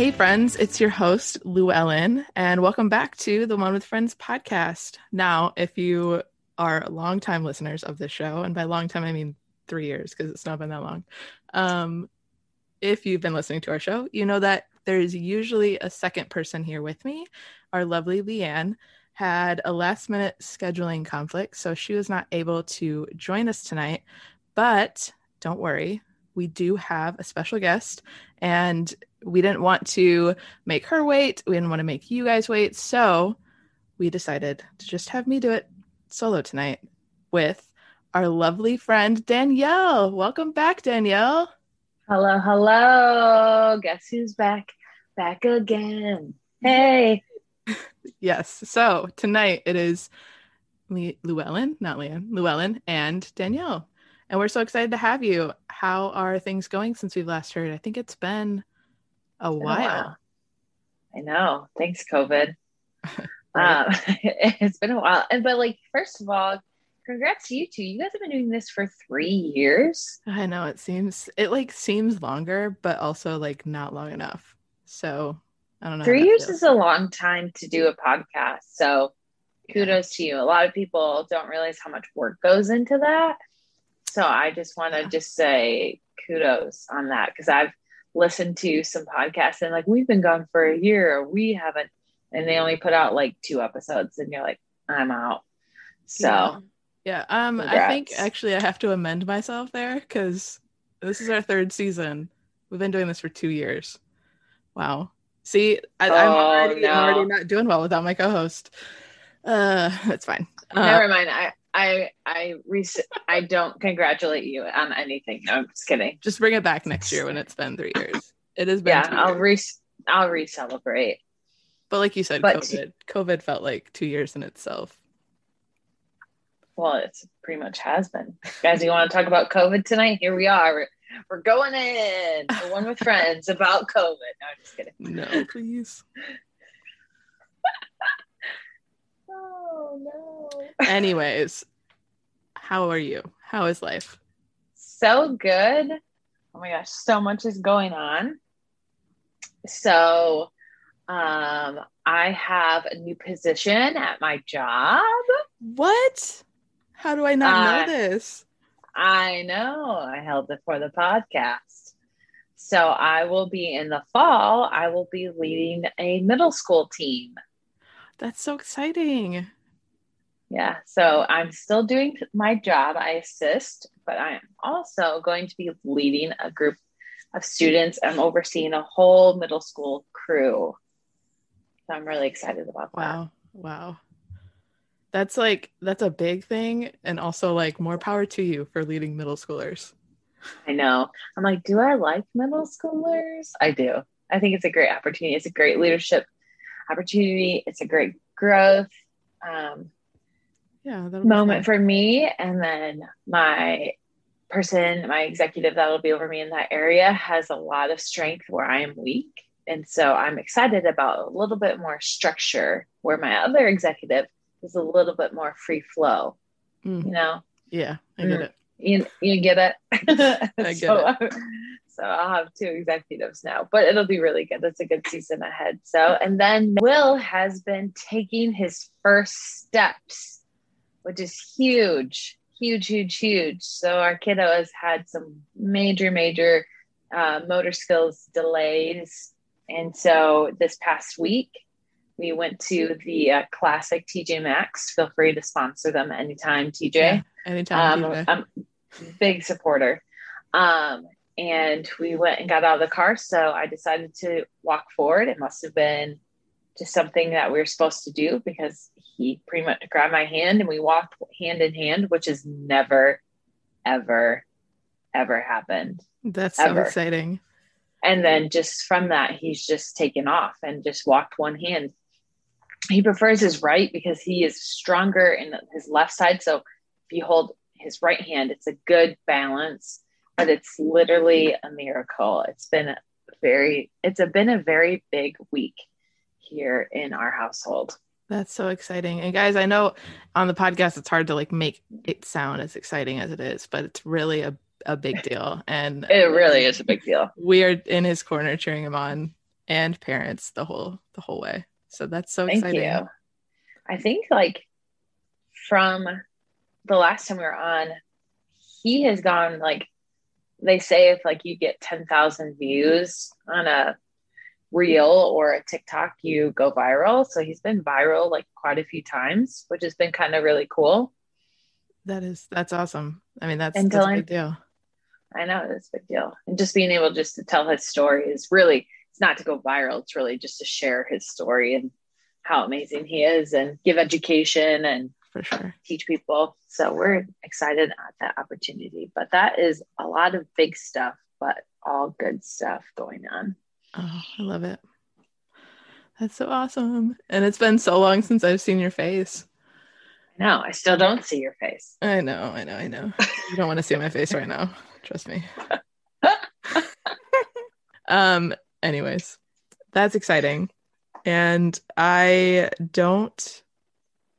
Hey, friends, it's your host, Luellen, and welcome back to the One with Friends podcast. Now, if you are longtime listeners of this show, and by long time, I mean three years because it's not been that long. Um, if you've been listening to our show, you know that there's usually a second person here with me. Our lovely Leanne had a last minute scheduling conflict, so she was not able to join us tonight. But don't worry, we do have a special guest, and we didn't want to make her wait. We didn't want to make you guys wait. So we decided to just have me do it solo tonight with our lovely friend Danielle. Welcome back, Danielle. Hello, hello. Guess who's back? Back again. Hey. yes. So tonight it is Le- Luellen, not Leanne, Luellen and Danielle. And we're so excited to have you. How are things going since we've last heard? I think it's been a while. I know. Thanks, COVID. um, it's been a while. And but like, first of all, congrats to you two. You guys have been doing this for three years. I know it seems it like seems longer, but also like not long enough. So I don't know. Three years feels. is a long time to do a podcast. So kudos to you. A lot of people don't realize how much work goes into that. So I just want to yeah. just say kudos on that because I've listened to some podcasts and like we've been gone for a year we haven't and they only put out like two episodes and you're like I'm out. So yeah, yeah. um congrats. I think actually I have to amend myself there cuz this is our third season. We've been doing this for 2 years. Wow. See, I, am oh, already, no. already not doing well without my co-host. Uh, that's fine. Uh, Never mind. I I I re- I don't congratulate you on anything. No, I'm just kidding. Just bring it back next year when it's been three years. It has been. Yeah, I'll re I'll re-celebrate. But like you said, but COVID COVID felt like two years in itself. Well, it's pretty much has been. Guys, you want to talk about COVID tonight? Here we are. We're, we're going in. The one with friends about COVID. No, I'm just kidding. No, please. Oh no. Anyways, how are you? How is life? So good. Oh my gosh, so much is going on. So, um, I have a new position at my job. What? How do I not uh, know this? I know. I held it for the podcast. So I will be in the fall, I will be leading a middle school team. That's so exciting. Yeah. So I'm still doing my job. I assist, but I am also going to be leading a group of students. I'm overseeing a whole middle school crew. So I'm really excited about that. Wow. Wow. That's like that's a big thing and also like more power to you for leading middle schoolers. I know. I'm like, do I like middle schoolers? I do. I think it's a great opportunity. It's a great leadership opportunity. It's a great growth um, yeah, moment for me. And then my person, my executive that'll be over me in that area has a lot of strength where I am weak. And so I'm excited about a little bit more structure where my other executive is a little bit more free flow. Mm. You know? Yeah, I get mm. it. You, you get it? I get so, it. So I'll have two executives now, but it'll be really good. That's a good season ahead. So, and then Will has been taking his first steps, which is huge, huge, huge, huge. So our kiddo has had some major, major uh, motor skills delays. And so this past week, we went to the uh, classic TJ Maxx. Feel free to sponsor them anytime, TJ. Yeah, anytime. Um, I'm a big supporter. Um, and we went and got out of the car. So I decided to walk forward. It must have been just something that we're supposed to do because he pretty much grabbed my hand and we walked hand in hand, which has never, ever, ever happened. That's so exciting. And then just from that, he's just taken off and just walked one hand. He prefers his right because he is stronger in his left side. So if you hold his right hand, it's a good balance but it's literally a miracle. It's been a very, it's a, been a very big week here in our household. That's so exciting. And guys, I know on the podcast it's hard to like make it sound as exciting as it is, but it's really a, a big deal. And it really is a big deal. We are in his corner cheering him on. and parents the whole the whole way. So that's so Thank exciting. you. I think like from the last time we were on, he has gone like they say if like you get 10,000 views on a reel or a TikTok, you go viral. So he's been viral like quite a few times, which has been kind of really cool. That is that's awesome. I mean that's, And that's a big deal. I know it's a big deal. And just being able just to tell his story is really it's not to go viral, it's really just to share his story and how amazing he is and give education and For sure. teach people. So we're excited at that opportunity. But that is a lot of big stuff, but all good stuff going on. Oh, I love it. That's so awesome. And it's been so long since I've seen your face. No, I still don't see your face. I know, I know, I know. You don't want to see my face right now. Trust me. um, anyways, that's exciting. And I don't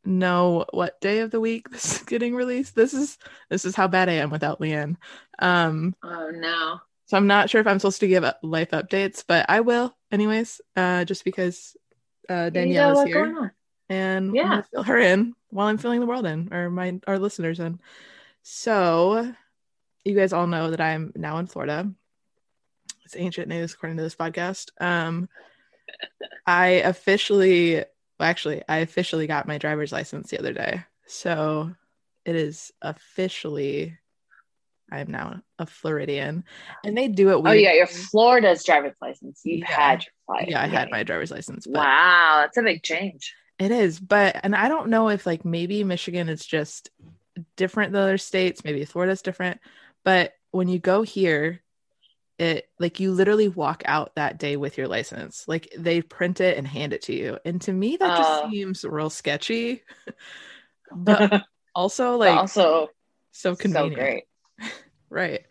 know what day of the week this is getting released. This is this is how bad I am without Leanne. Um, Oh no. So I'm not sure if I'm supposed to give up life updates, but I will anyways, uh, just because uh, Danielle is here and Yeah. Fill her in while I'm filling the world in, or my our listeners in. So, you guys all know that I'm now in Florida. It's ancient news according to this podcast. Um, I officially, well, actually, I officially got my driver's license the other day. So it is officially, I am now a Floridian, and they do it. Oh, weird. you got your Florida's driver's license. You've Yeah. had your flight. yeah, I had my driver's license. But Wow, that's a big change. It is, but and I don't know if like maybe Michigan is just different than other states, maybe Florida's different, but when you go here, it like you literally walk out that day with your license. Like they print it and hand it to you. And to me that just Oh. seems real sketchy. but also But like also so convenient. so great. Right.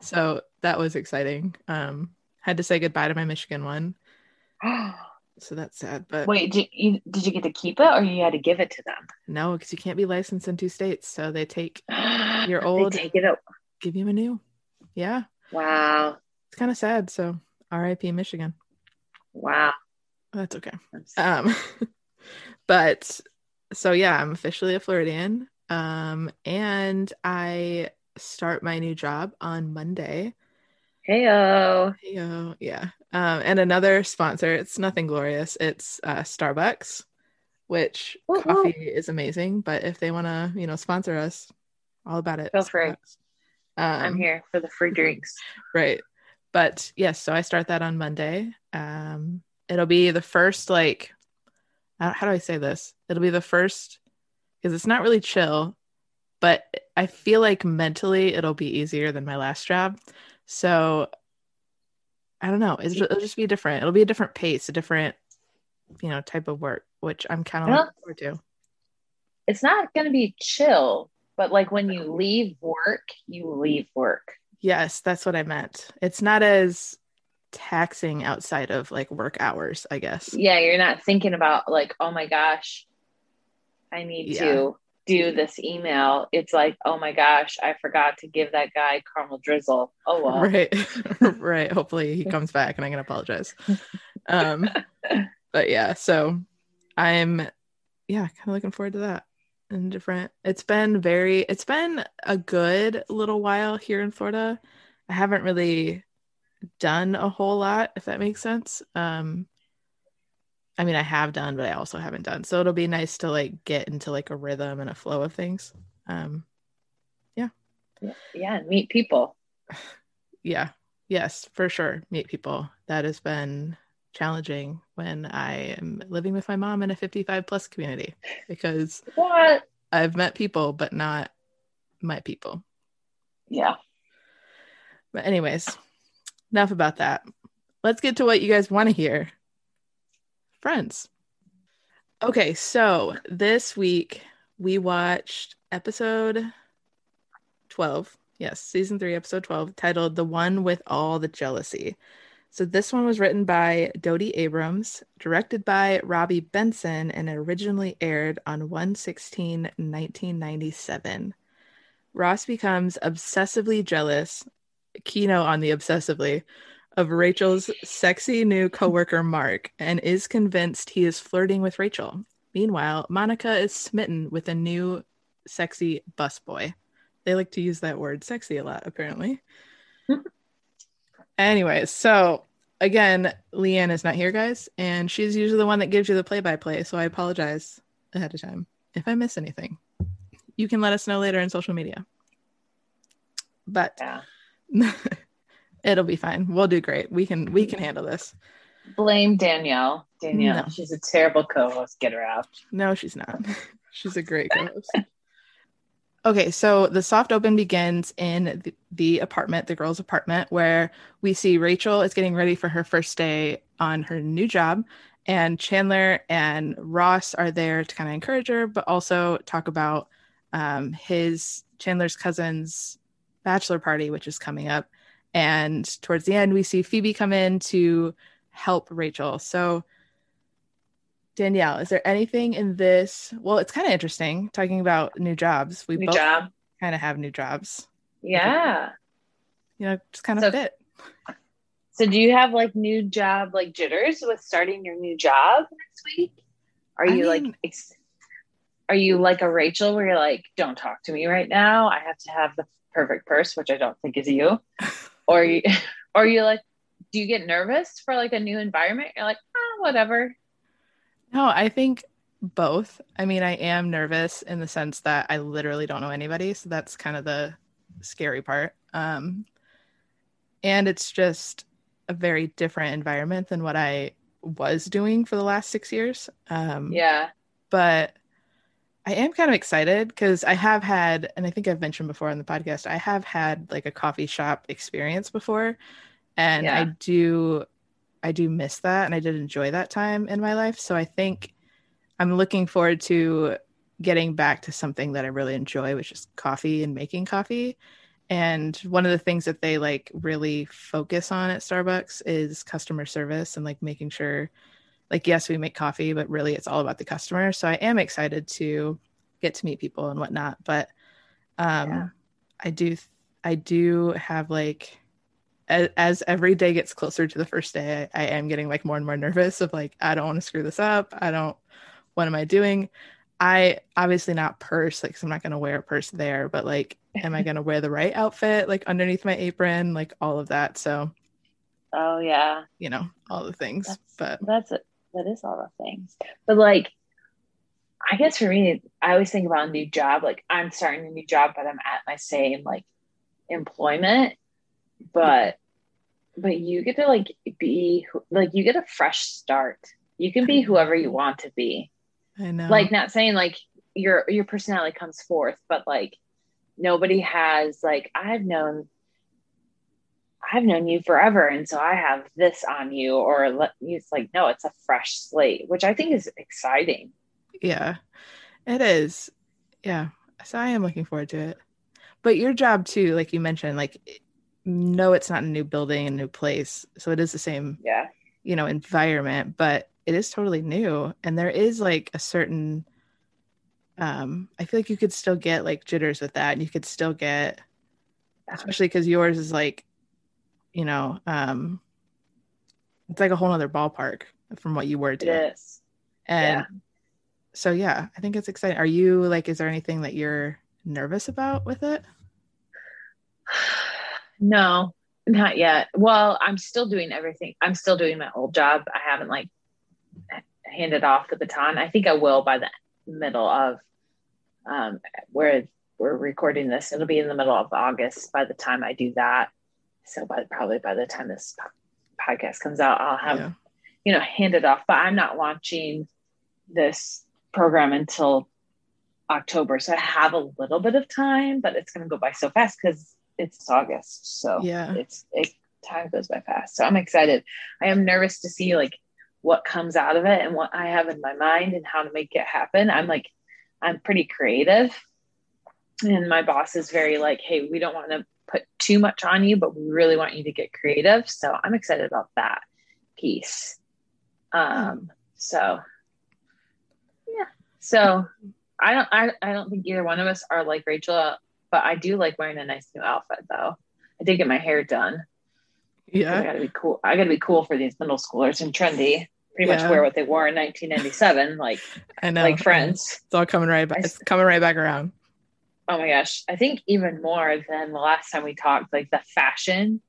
So that was exciting. Um had to say goodbye to my Michigan one. So that's sad, but Wait, did you did you get to keep it or you had to give it to them? no, because you can't be licensed in two states. So they take Your old- They take it up. give you a new. Yeah, Wow. it's kind of sad. So R.I.P. Michigan. Wow. That's okay. Um, but so yeah, I'm officially a Floridian. Um, and I start my new job on Monday. Heyo. Heyo, yeah. Um, and another sponsor. It's nothing glorious. It's uh, Starbucks, which Woo-hoo. coffee is amazing. But if they want to, you know, sponsor us, all about it. Feel free. Um, I'm here for the free drinks. right but yes so i start that on monday um it'll be the first like how how do i say this it'll be the first because it's not really chill but i feel like mentally it'll be easier than my last job. So i don't know. It'll, it'll just be different. It'll be a different pace a different you know type of work which i'm kind of looking forward to. It's not going to be chill, but like when you leave work, you leave work. yes that's what i meant. It's not as taxing outside of like work hours i guess. Yeah, you're not thinking about like, oh my gosh, I need Yeah. to do this email. It's like, oh my gosh, I forgot to give that guy caramel drizzle. Oh well. right right hopefully he comes back and i can apologize um but yeah so i'm yeah kind of looking forward to that and different it's been very it's been a good little while here in florida i haven't really done a whole lot if that makes sense um i mean i have done but i also haven't done. So it'll be nice to like get into like a rhythm and a flow of things. Um Yeah, and meet people. yeah. Yes for sure meet people. That has been challenging when i am living with my mom in a 55 plus community because What? i've met people but not my people. Yeah. but anyways enough about that. Let's get to what you guys want to hear friends. Okay so this week we watched episode 12 yes season 3 episode 12 titled the one with all the jealousy. So this one was written by Doty Abrams, directed by Robby Benson, and originally aired on 116 1997. Ross becomes obsessively jealous, keynote on the obsessively, of Rachel's sexy new coworker Mark and is convinced he is flirting with Rachel. Meanwhile, Monica is smitten with a new sexy busboy. They like to use that word sexy a lot, apparently. Anyways, so again, Leanne is not here, guys, and she's usually the one that gives you the play by play. So I apologize ahead of time if I miss anything. You can let us know later in social media. But Yeah. it'll be fine. We'll do great. We can we can handle this. Blame Danielle. Danielle, No. she's a terrible co-host. Get her out. No, she's not. she's a great co-host. Okay, so the soft open begins in the, the apartment, the girls' apartment, where we see Rachel is getting ready for her first day on her new job, and Chandler and Ross are there to kind of encourage her, but also talk about um, his Chandler's cousin's bachelor party, which is coming up. And towards the end, we see Phoebe come in to help Rachel. So, Danielle, is there anything in this? Well, it's kind of interesting talking about new jobs. We New both job. kind of have new jobs. Yeah. You know, just kind of So- fit. So do you have like new job like jitters with starting your new job next week? Are I you like ex- are you like a Rachel where you're like, don't talk to me right now. I have to have the perfect purse, which I don't think is you. or you or you like, do you get nervous for like a new environment? You're like, ah, whatever. No, I think both. I mean, I am nervous in the sense that I literally don't know anybody, so that's kind of the scary part. Um, and it's just a very different environment than what I was doing for the last six years. Um, Yeah. but I am kind of excited because I have had, and I think I've mentioned before on the podcast, I have had like a coffee shop experience before, and I do, I do miss that, and I did enjoy that time in my life. So I think I'm looking forward to getting back to something that I really enjoy, which is coffee and making coffee. And one of the things that they like really focus on at Starbucks is customer service and like making sure like yes we make coffee but really it's all about the customer so i am excited to get to meet people and whatnot but um Yeah. i do i do have like as, as every day gets closer to the first day I, I am getting like more and more nervous of like i don't want to screw this up i don't what am i doing i obviously not purse like 'cause i'm not going to wear a purse there but like am i going to wear the right outfit like underneath my apron like all of that so Oh yeah. you know all the things That's- but That's it. That is all the things. But like, I guess for me, I always think about a new job. Like I'm starting a new job, but I'm at my same like employment. But but you get to like be like you get a fresh start. You can be whoever you want to be. i know Like not saying like your your personality comes forth, but like nobody has like I've known I've known you forever, and so I have this on you, or let it's like no, it's a fresh slate, which I think is exciting. Yeah, it is. Yeah. So I am looking forward to it. But your job too, like you mentioned, like no, it's not a new building, a new place. So it is the same, Yeah, you know, environment, but it is totally new. And there is like a certain um I feel like you could still get like jitters with that. And you could still get especially because yours is like, you know, um it's like a whole other ballpark from what you were doing. is. And Yeah. so yeah, I think it's exciting. Are you like is there anything that you're nervous about with it? No, not yet. Well, I'm still doing everything. I'm still doing my old job. I haven't like handed off the baton. I think I will by the middle of um where we're recording this. It'll be in the middle of August by the time I do that. So by probably by the time this po- podcast comes out, I'll have yeah. you know handed it off. But I'm not launching this program until October, so I have a little bit of time, but it's going to go by so fast because it's August. So Yeah. it's it time goes by fast. So I'm excited. I am nervous to see like what comes out of it and what I have in my mind and how to make it happen. I'm like I'm pretty creative. And my boss is very like, hey, we don't want to put too much on you, but we really want you to get creative. So I'm excited about that piece. Um, so yeah. So I don't I, I don't think either one of us are like Rachel, but I do like wearing a nice new outfit though. I did get my hair done. Yeah. I gotta be cool. I gotta be cool for these middle schoolers and trendy. Pretty Yeah. much wear what they wore in 1997, like I know. like Friends. It's all coming right back. It's coming right back around. Oh my gosh. I think even more than the last time we talked, like the fashion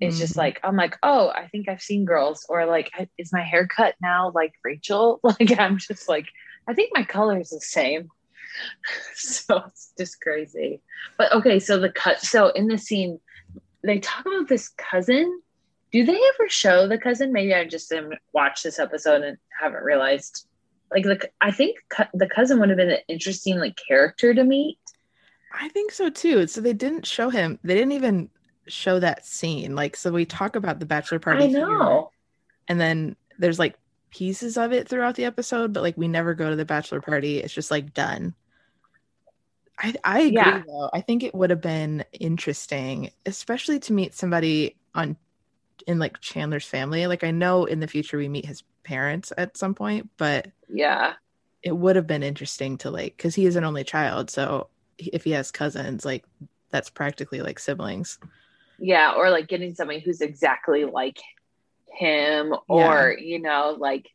is just Mhm. like, I'm like, oh, I think I've seen girls, or like, is my hair cut now like Rachel? Like, I'm just like, I think my color is the same. so it's just crazy. But okay, so the cut, so in the scene, they talk about this cousin. Do they ever show the cousin? Maybe I just didn't watch this episode and haven't realized. Like, the, I think cu- the cousin would have been an interesting like character to meet. I think so too. So they didn't show him. They didn't even show that scene. Like, so we talk about the bachelor party. I here, know. and then there's like pieces of it throughout the episode, but like we never go to the bachelor party. It's just like done. I I agree Yeah. though. I think it would have been interesting, especially to meet somebody on in like Chandler's family. Like I know in the future we meet his parents at some point, but Yeah. it would have been interesting to like because he is an only child so if he has cousins like that's practically like siblings Yeah. Or like getting somebody who's exactly like him, or, you know, like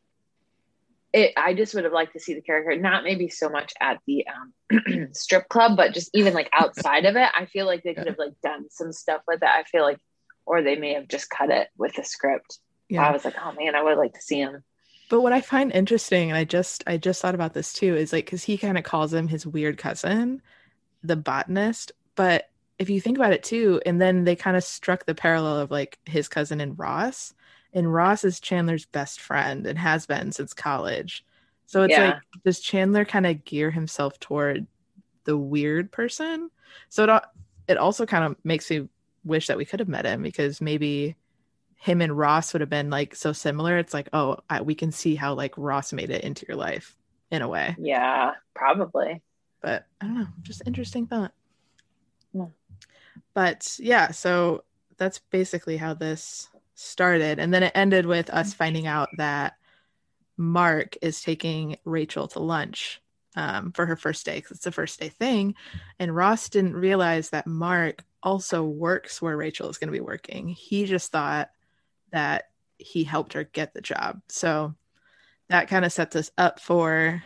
it, I just would have liked to see the character, not maybe so much at the um, strip club, but just even like outside of it. I feel like they could Yeah. have like done some stuff with it. I feel like, or they may have just cut it with the script. Yeah. I was like, oh man, I would like to see him. but what i find interesting and i just i just thought about this too is like because he kind of calls him his weird cousin the botanist but if you think about it too and then they kind of struck the parallel of like his cousin and ross and ross is chandler's best friend and has been since college so it's Yeah. like does chandler kind of gear himself toward the weird person so it, it also kind of makes me wish that we could have met him because maybe him and ross would have been like so similar it's like oh I, we can see how like ross made it into your life in a way Yeah, probably. But I don't know, just interesting thought. Yeah. But yeah, so that's basically how this started. And then it ended with us finding out that Mark is taking Rachel to lunch um, for her first day because it's a first day thing. And Ross didn't realize that Mark also works where Rachel is going to be working. He just thought that he helped her get the job. So that kind of sets us up for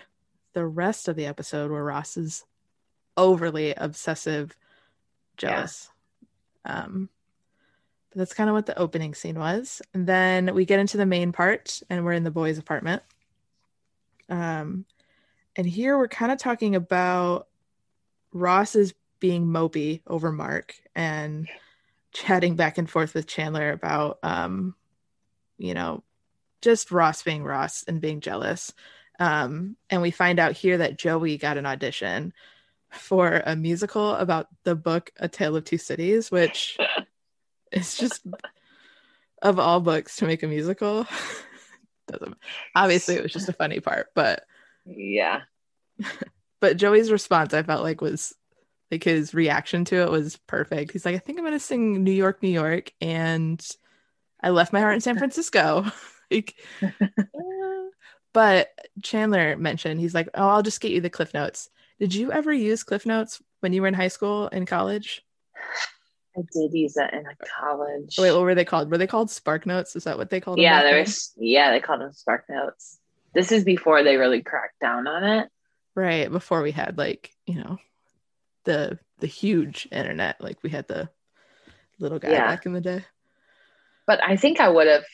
the rest of the episode where Ross is overly obsessive, jealous. Um, but that's kind of what the opening scene was. And then we get into the main part, and we're in the boys' apartment. Um, and here we're kind of talking about Ross is being mopey over Mark and chatting back and forth with Chandler about, um, you know, just Ross being Ross and being jealous. Um, and we find out here that Joey got an audition for a musical about the book A Tale of Two Cities, which is just of all books to make a musical. Doesn't obviously it was just a funny part, but Yeah. but Joey's response I felt like was like his reaction to it was perfect. He's like, I think I'm gonna sing New York, New York, and I left my heart in San Francisco. like, but Chandler mentioned he's like, Oh, I'll just get you the cliff notes. Did you ever use cliff notes when you were in high school and college? I did use it in college. Wait, what were they called? Were they called Spark Notes? Is that what they called them? yeah, there was yeah, they called them spark notes. This is before they really cracked down on it. right before we had like you know the the huge internet like we had the little guy Yeah. back in the day But I think I would have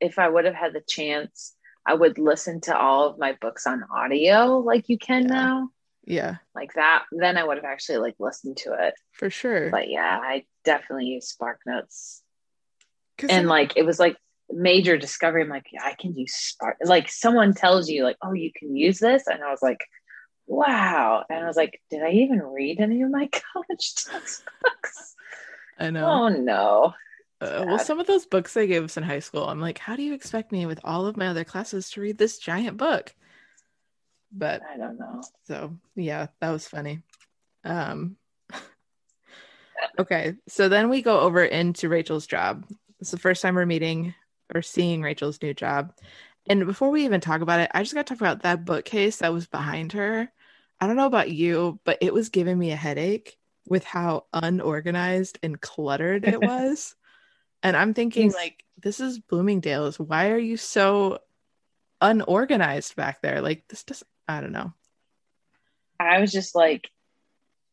if I would have had the chance, I would listen to all of my books on audio like you can Yeah. now. yeah Like that, then I would have actually like listened to it. for sure But yeah, I definitely use Spark Notes. And it- like it was like major discovery. I'm like, yeah, I can use Spark. Like someone tells you, like, oh, you can use this. And I was like, wow. And I was like, did I even read any of my college textbooks? i know Oh no. Uh, well some of those books they gave us in high school i'm like how do you expect me with all of my other classes to read this giant book? But I don't know. so yeah that was funny. Um okay so then we go over into rachel's job. It's the first time we're meeting or seeing rachel's new job. And before we even talk about it i just got to talk about that bookcase that was behind her. I don't know about you but it was giving me a headache with how unorganized and cluttered it was And I'm thinking, like, this is Bloomingdale's. Why are you so unorganized back there? Like, this doesn't, I don't know. I was just like,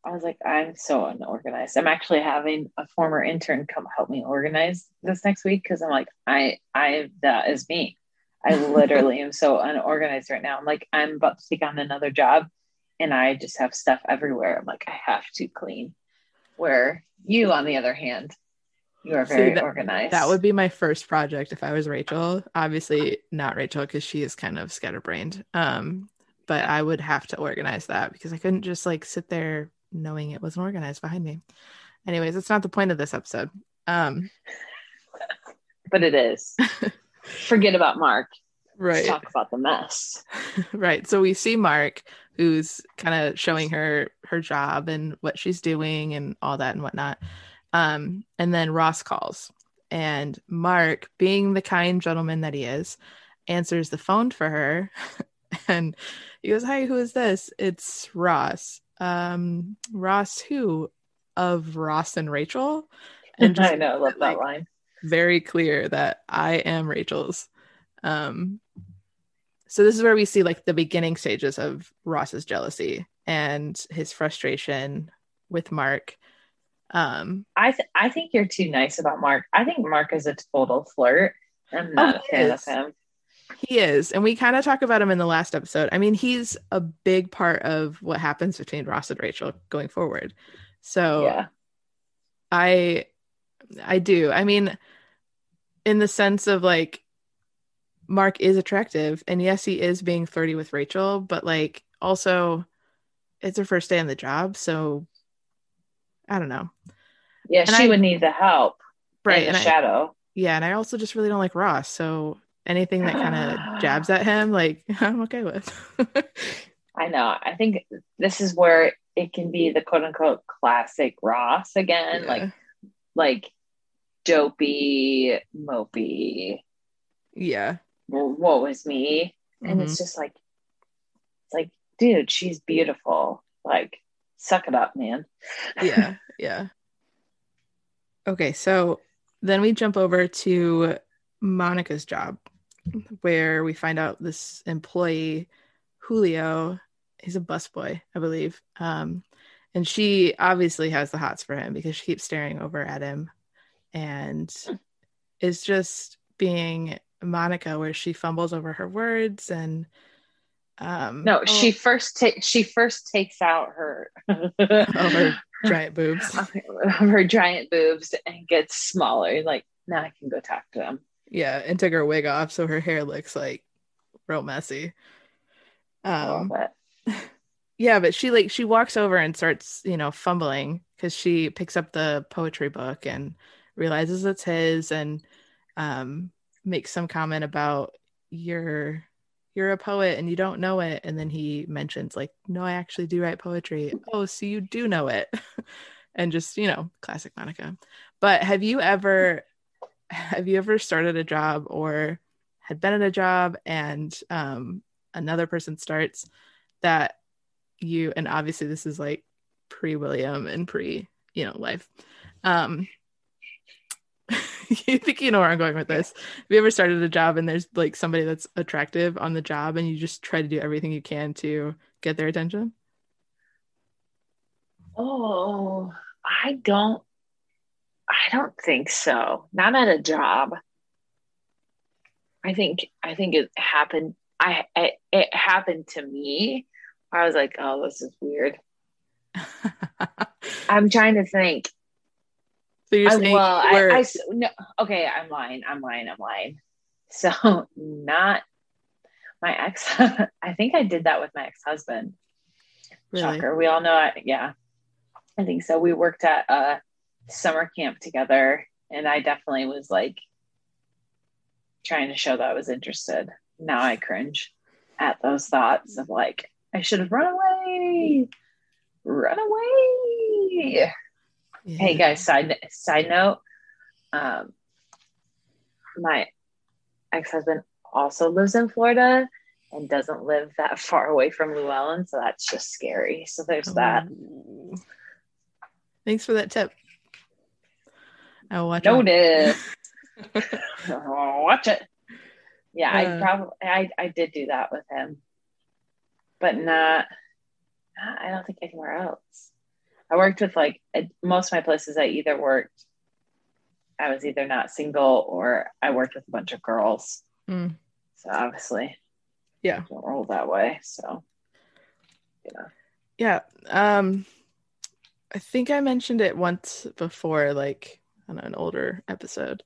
I was like, I'm so unorganized. I'm actually having a former intern come help me organize this next week because I'm like, I, I, that is me. I literally am so unorganized right now. I'm like, I'm about to take on another job and I just have stuff everywhere. I'm like, I have to clean. Where you, on the other hand, you are very that- organized. That would be my first project if I was Rachel. Obviously, not Rachel because she is kind of scatterbrained. Um, but I would have to organize that because I couldn't just like sit there knowing it wasn't organized behind me. Anyways, that's not the point of this episode. Um, but it is. Forget about Mark. Let's right. talk about the mess. right so we see mark who's kind of showing her her job and what she's doing and all that and whatnot um and then ross calls and mark being the kind gentleman that he is answers the phone for her and he goes hi who is this it's ross um ross who of ross and rachel and just I know, I love that like- line. very clear that I am Rachel's. Um, so this is where we see like the beginning stages of Ross's jealousy and his frustration with Mark. Um, I th- I think you're too nice about Mark. I think Mark is a total flirt. I'm not Oh, a fan is. of him. he is, and we kind of talk about him in the last episode. I mean, he's a big part of what happens between Ross and Rachel going forward. So Yeah. I I do. I mean, in the sense of like Mark is attractive and yes, he is being flirty with Rachel, but like also it's her first day on the job, so I don't know. Yeah, And she I- would need the help. Right. in And the I, shadow. yeah, and I also just really don't like Ross. So anything that kind of jabs at him, like I'm okay with. I know. I think this is where it can be the quote unquote classic Ross again, Yeah. like like dopey, mopey. yeah. Well, what was me? And Mhm. it's just like, it's like, dude, she's beautiful. Like, suck it up, man. yeah yeah okay so then we jump over to monica's job where we find out this employee julio he's a busboy i believe um and she obviously has the hots for him because she keeps staring over at him and is just being monica where she fumbles over her words and um No, oh, she first takes she first takes out her oh, her giant boobs her giant boobs and gets smaller. Like now I can go talk to them. Yeah, and took her wig off, so her hair looks like real messy. Um, yeah, but she like she walks over and starts, you know, fumbling because she picks up the poetry book and realizes it's his, and um, makes some comment about you're you're a poet and you don't know it, and then he mentions like, no, I actually do write poetry. Oh, so you do know it, and just you know, classic Monica. But have you ever have you ever started a job or had been at a job and um, another person starts that you and obviously this is like pre William and pre you know life um you think you know where I'm going with this have you ever started a job and there's like somebody that's attractive on the job and you just try to do everything you can to get their attention Oh, I don't I don't think so. Not at a job. I think I think it happened I it, it happened to me. I was like, "Oh, this is weird." I'm trying to think. So you're I, saying well, you I, I no, okay, I'm lying. I'm lying. I'm lying. So not my ex. I think I did that with my ex-husband. really Shocker. We all know it. Yeah, I think so. We worked at a summer camp together, and I definitely was like trying to show that I was interested. Now I cringe at those thoughts of like, I should have run away. Run away. Yeah. Hey guys, side side note. Um, my ex-husband also lives in Florida and doesn't live that far away from Luellen, so that's just scary. So there's that. Thanks for that tip. I will watch Noted. watch it. Yeah, I Uh. probably I, I did do that with him, but not. I don't think anywhere else. I worked with like most of my places. I either worked. I was either not single or I worked with a bunch of girls. Mm. So obviously, Yeah. don't roll that way. So, yeah. Yeah. Um I think I mentioned it once before, like on an older episode.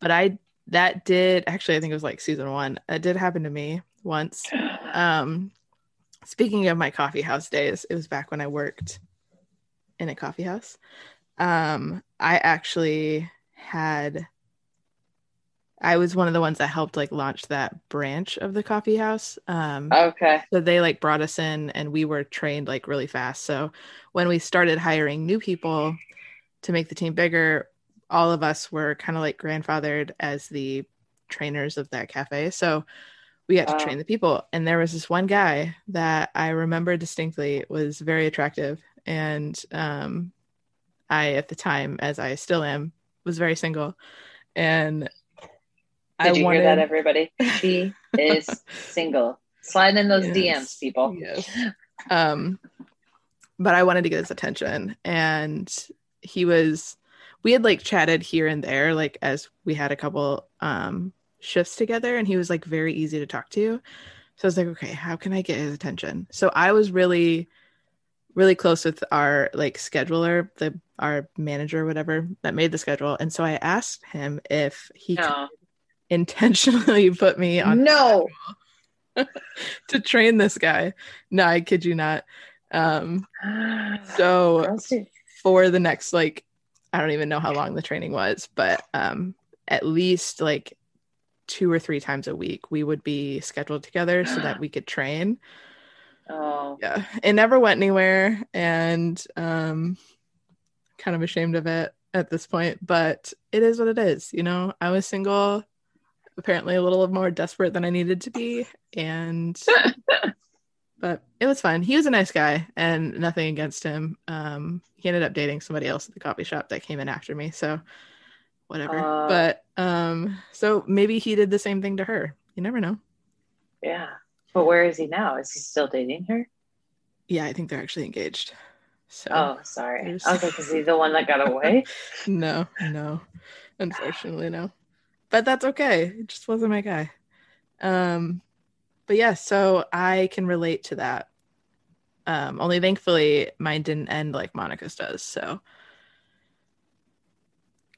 But I that did actually I think it was like season one. It did happen to me once. Um speaking of my coffee house days, it was back when I worked in a coffee house. Um I actually had I was one of the ones that helped like launch that branch of the coffee house. Um Okay. so they like brought us in and we were trained like really fast. So when we started hiring new people to make the team bigger, all of us were kind of like grandfathered as the trainers of that cafe. So we had to Wow. train the people. And there was this one guy that I remember distinctly was very attractive. And um, I, at the time, as I still am, was very single. And Did you wanted- hear that, everybody? She is single. Slide in those Yes. DMs, people. Yes. Um, but I wanted to get his attention, and he was. We had like chatted here and there, like as we had a couple um shifts together, and he was like very easy to talk to. So I was like, okay, how can I get his attention? So I was really, really close with our like scheduler, the our manager, whatever that made the schedule, and so I asked him if he could No. intentionally put me on No. to train this guy. No, I kid you not. Um, so for the next like, I don't even know how long the training was, but um, at least like two or three times a week, we would be scheduled together so that we could train. Oh. Yeah, it never went anywhere, and um, kind of ashamed of it at this point. But it is what it is. You know, I was single, apparently a little more desperate than I needed to be, and but it was fun. He was a nice guy, and nothing against him. Um, he ended up dating somebody else at the coffee shop that came in after me, so whatever. Uh. but um, so maybe he did the same thing to her. You never know. Yeah. But where is he now? Is he still dating her? Yeah, I think they're actually engaged. So Oh, sorry. There's- I was like, is he the one that got away? no, no, unfortunately, no. But that's okay. It just wasn't my guy. Um, but yeah, so I can relate to that. Um, only thankfully mine didn't end like Monica's does. So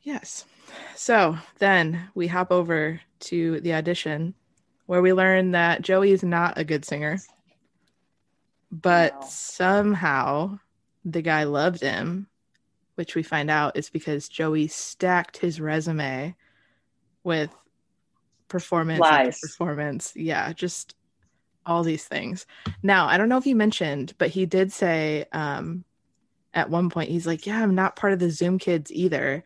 yes. So then we hop over to the audition where we learn that Joey is not a good singer, but No. somehow the guy loved him, which we find out is because Joey stacked his resume with performance after Lies. performance. Yeah, just all these things. Now, I don't know if you mentioned, but he did say um, at one point, he's like, Yeah, I'm not part of the Zoom kids either.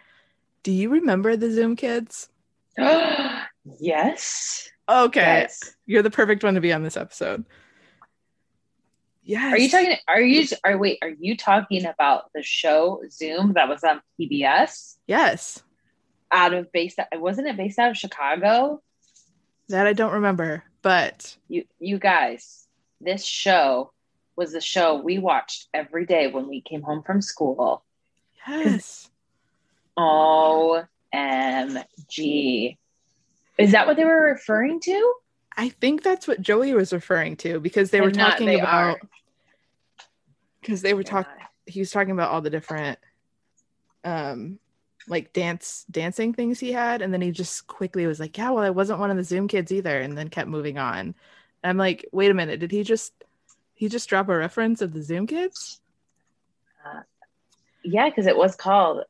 Do you remember the Zoom kids? yes. Okay. Yes. You're the perfect one to be on this episode. Yes. Are you talking? Are you? Are wait? Are you talking about the show Zoom that was on PBS? Yes. Out of based, wasn't it based out of Chicago? That I don't remember, but You, you guys, this show was the show we watched every day when we came home from school. yes. OMG. Is that what they were referring to? I think that's what Joey was referring to because they were If not, talking they about because they were talking he was talking about all the different um like dance dancing things he had and then he just quickly was like yeah well i wasn't one of the zoom kids either and then kept moving on and i'm like wait a minute did he just he just drop a reference of the zoom kids Yeah, because it was called.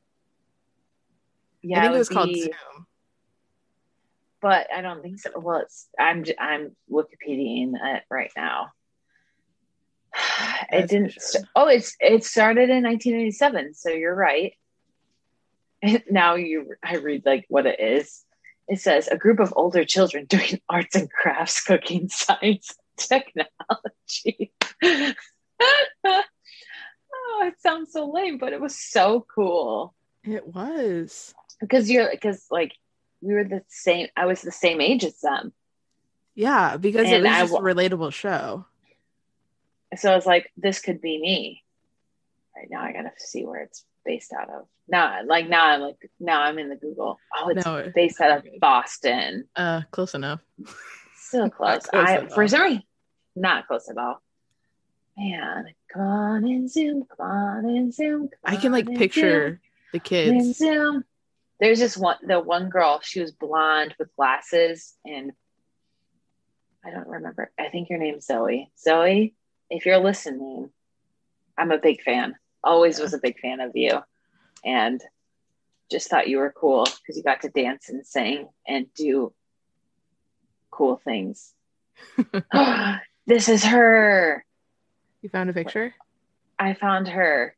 Yeah, i think it would was called zoom but I don't think so. Well, it's I'm I'm Wikipediaing it right now. It As didn't. st- oh, it's it started in 1987. So you're right. Now you, I read like what it is. It says a group of older children doing arts and crafts, cooking, science, technology. oh, it sounds so lame, but it was so cool. it was because you're because like we were the same. I was the same age as them. Yeah, because it was I just a relatable show. So I was like, this could be me. Right now, I gotta see where it's based out of. Now, like now, I'm like now I'm in the Google. Oh, it's No, based out of. Boston. Uh, close enough. So close. close I for some not close at all. Man, come on and zoom, come on and zoom. I can like picture the zoom, and kids. zoom. There's just one. The one girl. She was blonde with glasses, and I don't remember. I think your name's Zoe. Zoe, if you're listening, I'm a big fan. Always was a big fan of you, and just thought you were cool because you got to dance and sing and do cool things. this is her. You found a picture? I found her.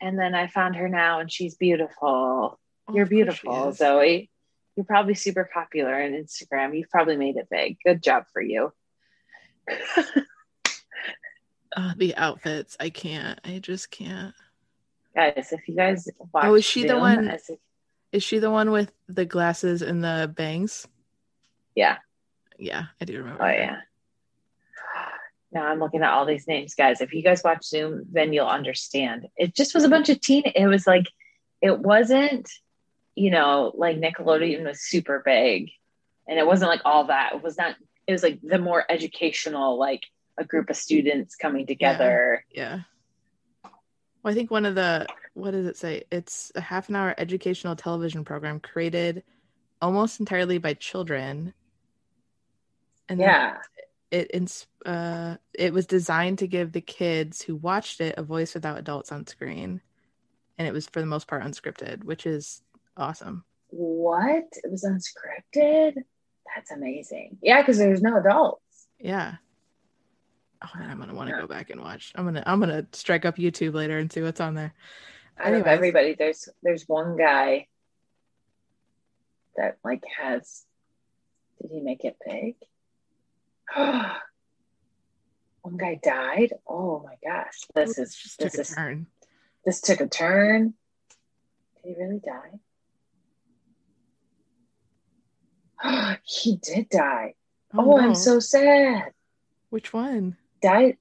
And then I found her now and she's beautiful. Oh, You're of course she beautiful. Zoe. You're probably super popular on Instagram. You've probably made it big. Good job for you. Uh, the outfits. I can't. I just can't. guys, if you guys watch Oh, is she the one- a- Is she the one with the glasses and the bangs? yeah. Yeah, I do remember. Oh her. yeah. Now I'm looking at all these names, guys. If you guys watch Zoom, then you'll understand. It just was a bunch of teen. It was like, it wasn't, you know, like Nickelodeon was super big, and it wasn't like all that. It was not. It was like the more educational, like a group of students coming together. Yeah. Well, I think one of the what does it say? It's a half an hour educational television program created almost entirely by children. And Yeah. it ins- uh it was designed to give the kids who watched it a voice without adults on screen. And it was for the most part unscripted, which is awesome. What? It was unscripted. That's amazing. Yeah, because there's no adults. Yeah. Oh, then I'm gonna want to go back and watch. I'm gonna I'm gonna strike up YouTube later and see what's on there. of Anyways. everybody there's there's one guy that like has did he make it big one guy died oh my gosh this is just this is turn. this took a turn did he really die he did die oh, oh no. i'm so sad Which one? died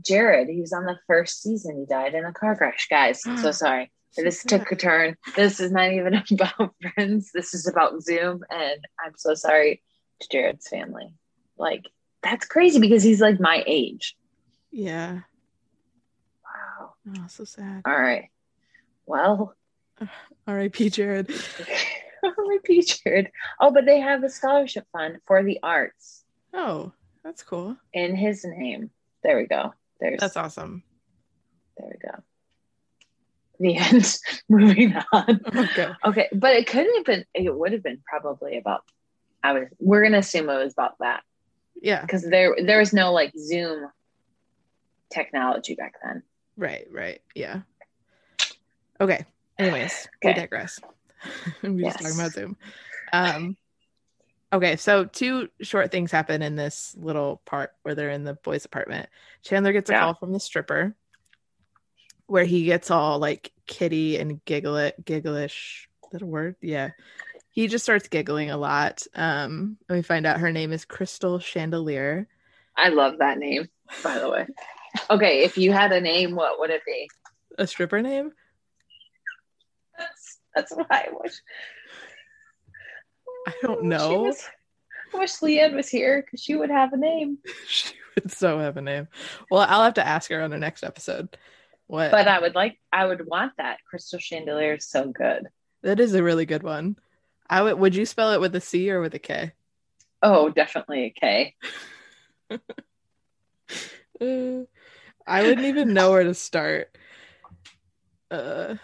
jared he was on the first season he died in a car crash guys I'm so sorry So this sad. took a turn. This is not even about friends. This is about Zoom. And I'm so sorry to Jared's family. Like, that's crazy because he's like my age. Yeah. Wow. Oh, so sad. All right. Well, R.I.P. Jared. Jared. Oh, but they have a scholarship fund for the arts Oh, that's cool. in his name. There we go. There's That's awesome. there we go. The end. Moving on. Okay. Okay, but it couldn't have been. It would have been probably about. I was. We're gonna assume it was about that. Yeah. because there there was no like Zoom technology back then. Right. Right. Yeah. Okay. Anyways, we digress. we just Yes. talking about Zoom. Um. Okay, so two short things happen in this little part where they're in the boys' apartment. Chandler gets a Yeah. call from the stripper, where he gets all like kitty and giggle gigglish. Is that a word? Yeah. He just starts giggling a lot. Um, and we find out her name is Crystal Chandelier. I love that name, by the way. Okay, if you had a name, what would it be? A stripper name? That's, what I wish. I don't know. was- I wish Leanne was here because she would have a name. she would so have a name. Well, I'll have to ask her on the next episode. What? But I would like, I would want that. Crystal Chandelier is so good. that is a really good one. I would. Would you spell it with a C or with a K? Oh, definitely a K. Uh, I wouldn't even know where to start. Uh,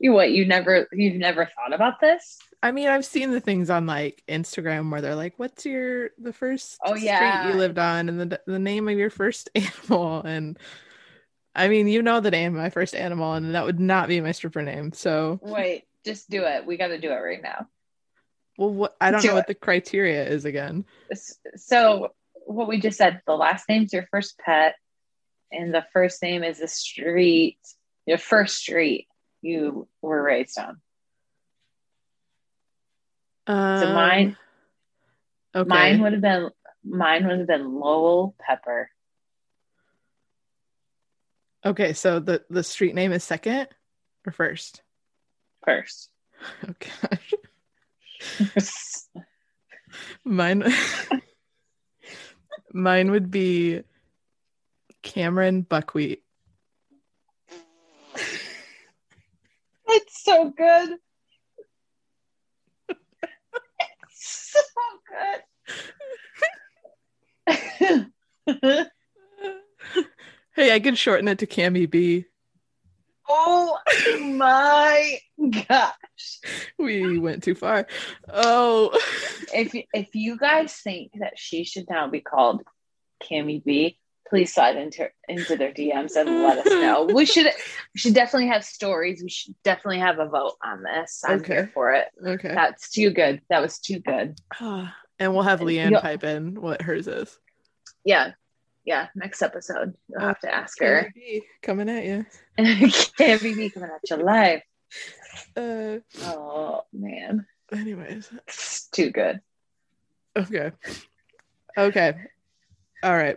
You what? You never, you've never thought about this? I mean, I've seen the things on like Instagram where they're like, "What's your the first Oh, street yeah. you lived on and the the name of your first animal?" And I mean, you know the name of my first animal, and that would not be my stripper name. So, Wait, just do it. We got to do it right now. well, what I don't Do know it. what the criteria is again. So what we just said, the last name's your first pet, and the first name is the street, your first street. You were raised on. Um, So mine, okay. mine would have been, mine would have been Lowell Pepper. Okay, so the the street name is second or first? First. Oh gosh. Mine Mine would be Cameron Buckwheat. It's so good. It's so good. Hey, I could shorten it to Cammy B. oh my gosh. We went too far. Oh, If if you guys think that she should now be called Cammy B, please slide into into their DMs and let us know. We should we should definitely have stories. We should definitely have a vote on this. I'm Okay. here for it. okay. That's too good. That was too good. And we'll have Leanne pipe in what hers is. Yeah. Yeah. Next episode, you'll have to ask her. Coming at you. Cammy B coming at your life. Uh, Oh man. anyways, It's too good. okay, okay, all right.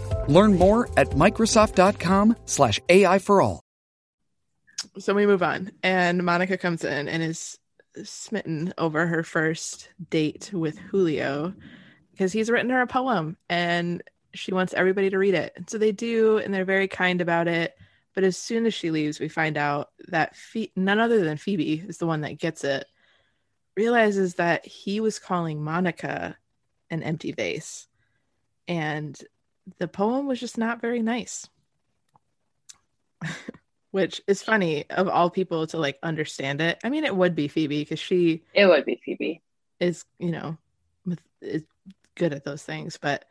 Learn more at Microsoft.com slash AI for all. so we move on, and Monica comes in and is smitten over her first date with Julio because he's written her a poem and she wants everybody to read it. And so they do, and they're very kind about it. But as soon as she leaves, we find out that Phe- none other than Phoebe is the one that gets it. Realizes that he was calling Monica an empty vase, and the poem was just not very nice. Which is funny of all people to like understand it. I mean, it would be Phoebe because she It would be Phoebe. is, you know, is good at those things. But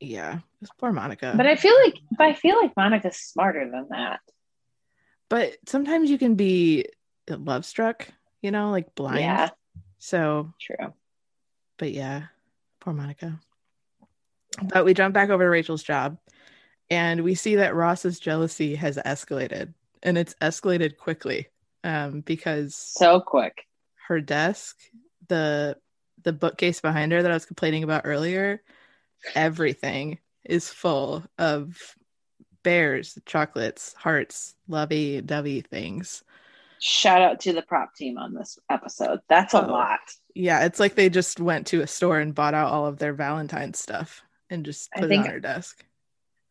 yeah, it's poor Monica. But I feel like but I feel like Monica's smarter than that. but sometimes you can be love struck, you know, like blind. Yeah, So, true. but yeah, poor Monica. But we jump back over to Rachel's job and we see that Ross's jealousy has escalated and it's escalated quickly um, because So quick. her desk, the the bookcase behind her that I was complaining about earlier, everything is full of bears, chocolates, hearts, lovey dovey things. Shout out to the prop team on this episode. That's a Oh. lot. Yeah, it's like they just went to a store and bought out all of their Valentine's stuff and just I think- it on her desk.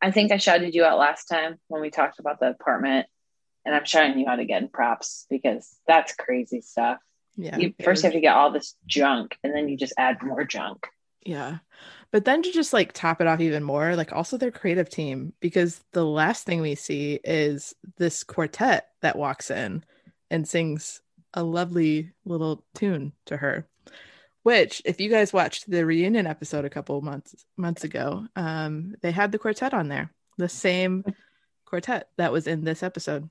I think I shouted you out last time when we talked about the apartment, and I'm shouting you out again. Props because that's crazy stuff. Yeah. you first have to get all this junk, and then you just add more junk. Yeah. But then to just like top it off even more, like also their creative team, because the last thing we see is this quartet that walks in and sings a lovely little tune to her. Which, if you guys watched the reunion episode a couple months months ago, um, they had the quartet on there, the same quartet that was in this episode.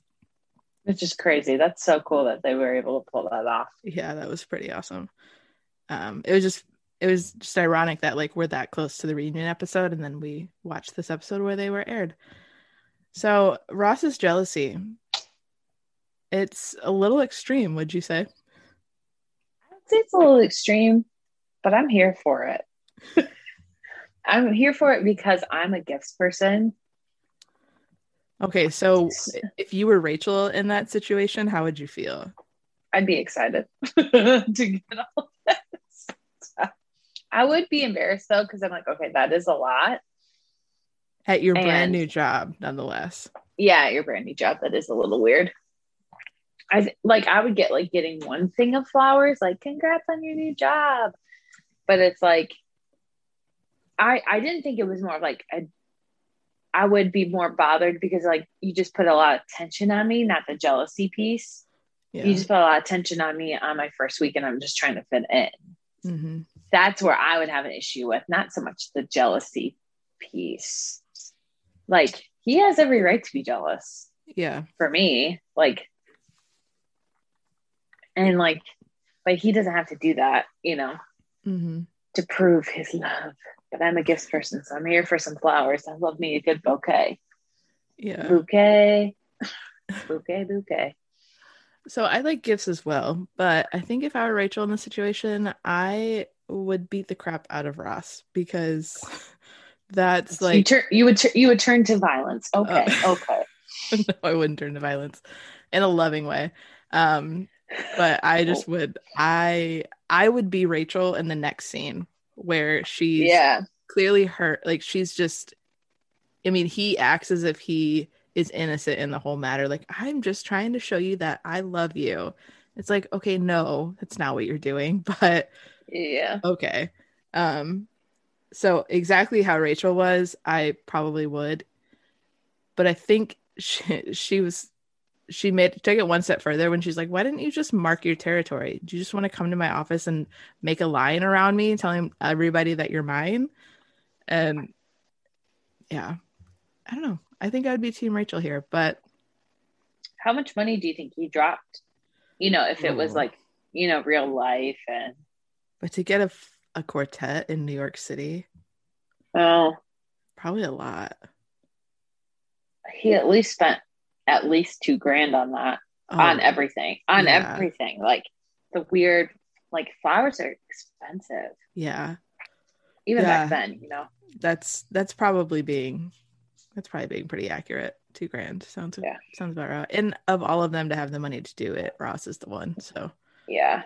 It's just crazy. That's so cool that they were able to pull that off. Yeah, that was pretty awesome. Um, it was just it was just ironic that like we're that close to the reunion episode and then we watched this episode where they were aired. So Ross's jealousy, it's a little extreme, would you say? It's a little extreme, but I'm here for it. I'm here for it because I'm a gifts person. Okay, so if you were Rachel in that situation, how would you feel? I'd be excited to get all that stuff. I would be embarrassed though, because I'm like, okay, that is a lot. At your brand new job, nonetheless. Yeah, your brand new job, that is a little weird. I like I would get like getting one thing of flowers, like congrats on your new job. But it's like I I didn't think it was more of like a I would be more bothered because like you just put a lot of tension on me, not the jealousy piece. Yeah. You just put a lot of tension on me on my first week, and I'm just trying to fit in. Mhm. That's where I would have an issue with, not so much the jealousy piece. Like he has every right to be jealous Yeah. for me. Like, and like, but he doesn't have to do that, you know, hmm to prove his love. But I'm a gifts person, so I'm here for some flowers. I love me a good bouquet. Yeah. Bouquet, bouquet, bouquet. So I like gifts as well, but I think if I were Rachel in this situation, I would beat the crap out of Ross because that's you like you would, tur- you would turn to violence. Okay, Oh. okay. no, I wouldn't turn to violence in a loving way. Um, but I just Oh. would I I would be Rachel in the next scene where she's Yeah, clearly hurt like she's just I mean he acts as if he is innocent in the whole matter like I'm just trying to show you that I love you. It's like okay no that's not what you're doing but yeah. okay. Um so exactly how Rachel was I probably would but I think she, she was she made took it one step further when she's like, "Why didn't you just mark your territory? Do you just want to come to my office and make a line around me, telling everybody that you're mine?" And yeah, I don't know. I think I would be Team Rachel here, but How much money do you think he dropped? You know, if it was like, you know, real life and but to get a a quartet in New York City, oh, probably a lot. he at least spent at least two grand on that, Oh, on everything, on yeah. everything. Like the weird, like flowers are expensive, yeah, even Yeah. back then, you know. that's that's probably being that's probably being pretty accurate. Two grand sounds Yeah. sounds about right. And of all of them to have the money to do it, Ross is the one. So Yeah.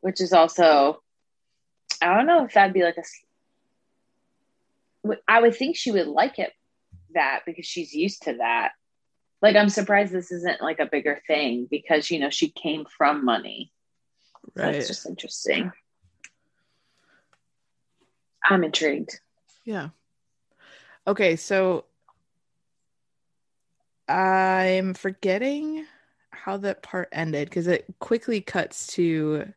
Which is also, I don't know if that'd be like a. I would think she would like it that because she's used to that. Like, I'm surprised this isn't like a bigger thing because, you know, she came from money. So right, That's just interesting. I'm intrigued. yeah. Okay, so I'm forgetting how that part ended because it quickly cuts to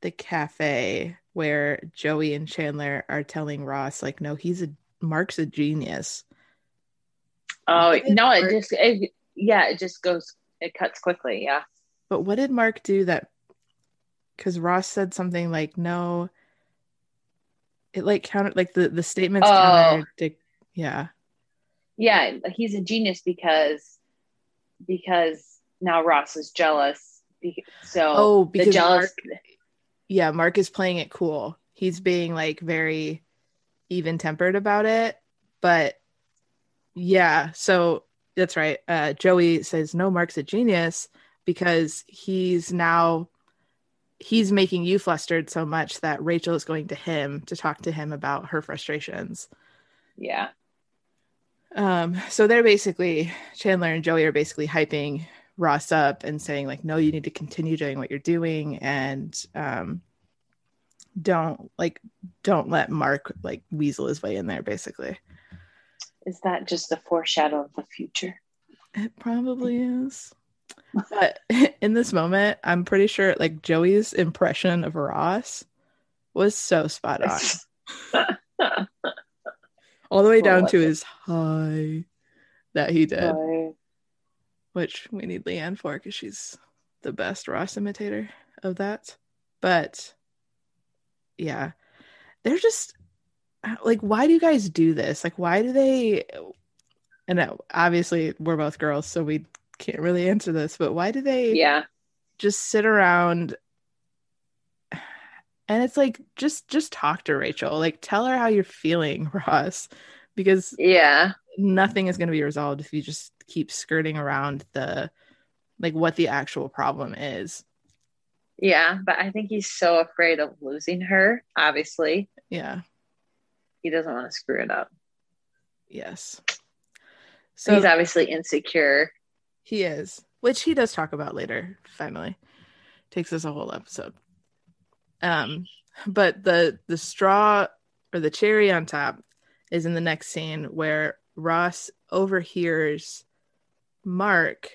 the cafe where Joey and Chandler are telling Ross like, no, he's a Mark's a genius. Oh, no, it just, it, yeah, it just goes, it cuts quickly. Yeah. But what did Mark do that? Because Ross said something like, "No." It like counted like the the statements Oh. Yeah, Yeah. He's a genius because, because now Ross is jealous. So, Oh, the because jealous, yeah. Mark is playing it cool. He's being like very even tempered about it. But yeah, so that's right. Uh, Joey says, "No, Mark's a genius because he's now." He's making you flustered so much that Rachel is going to him to talk to him about her frustrations. yeah. Um, so they're basically Chandler and Joey are basically hyping Ross up and saying like, no, you need to continue doing what you're doing and um, don't like don't let Mark like weasel his way in there. Basically, Is that just a foreshadow of the future? it probably is. But in this moment, I'm pretty sure like Joey's impression of Ross was so spot on, all the way down to his hi that he did. Right. which we need Leanne for because she's the best Ross imitator of that. But yeah, they're just like, why do you guys do this? Like, why do they? And uh, obviously, we're both girls, so we can't really answer this. But why do they Yeah. just sit around? And it's like, just just talk to Rachel. Like, tell her how you're feeling, Ross, because Yeah. nothing is going to be resolved if you just keep skirting around the like what the actual problem is. Yeah. But I think he's so afraid of losing her. Obviously, Yeah. He doesn't want to screw it up. Yes. So he's obviously insecure. he is, which he does talk about later. Finally, takes us a whole episode. Um, but the the straw or the cherry on top is in the next scene where Ross overhears Mark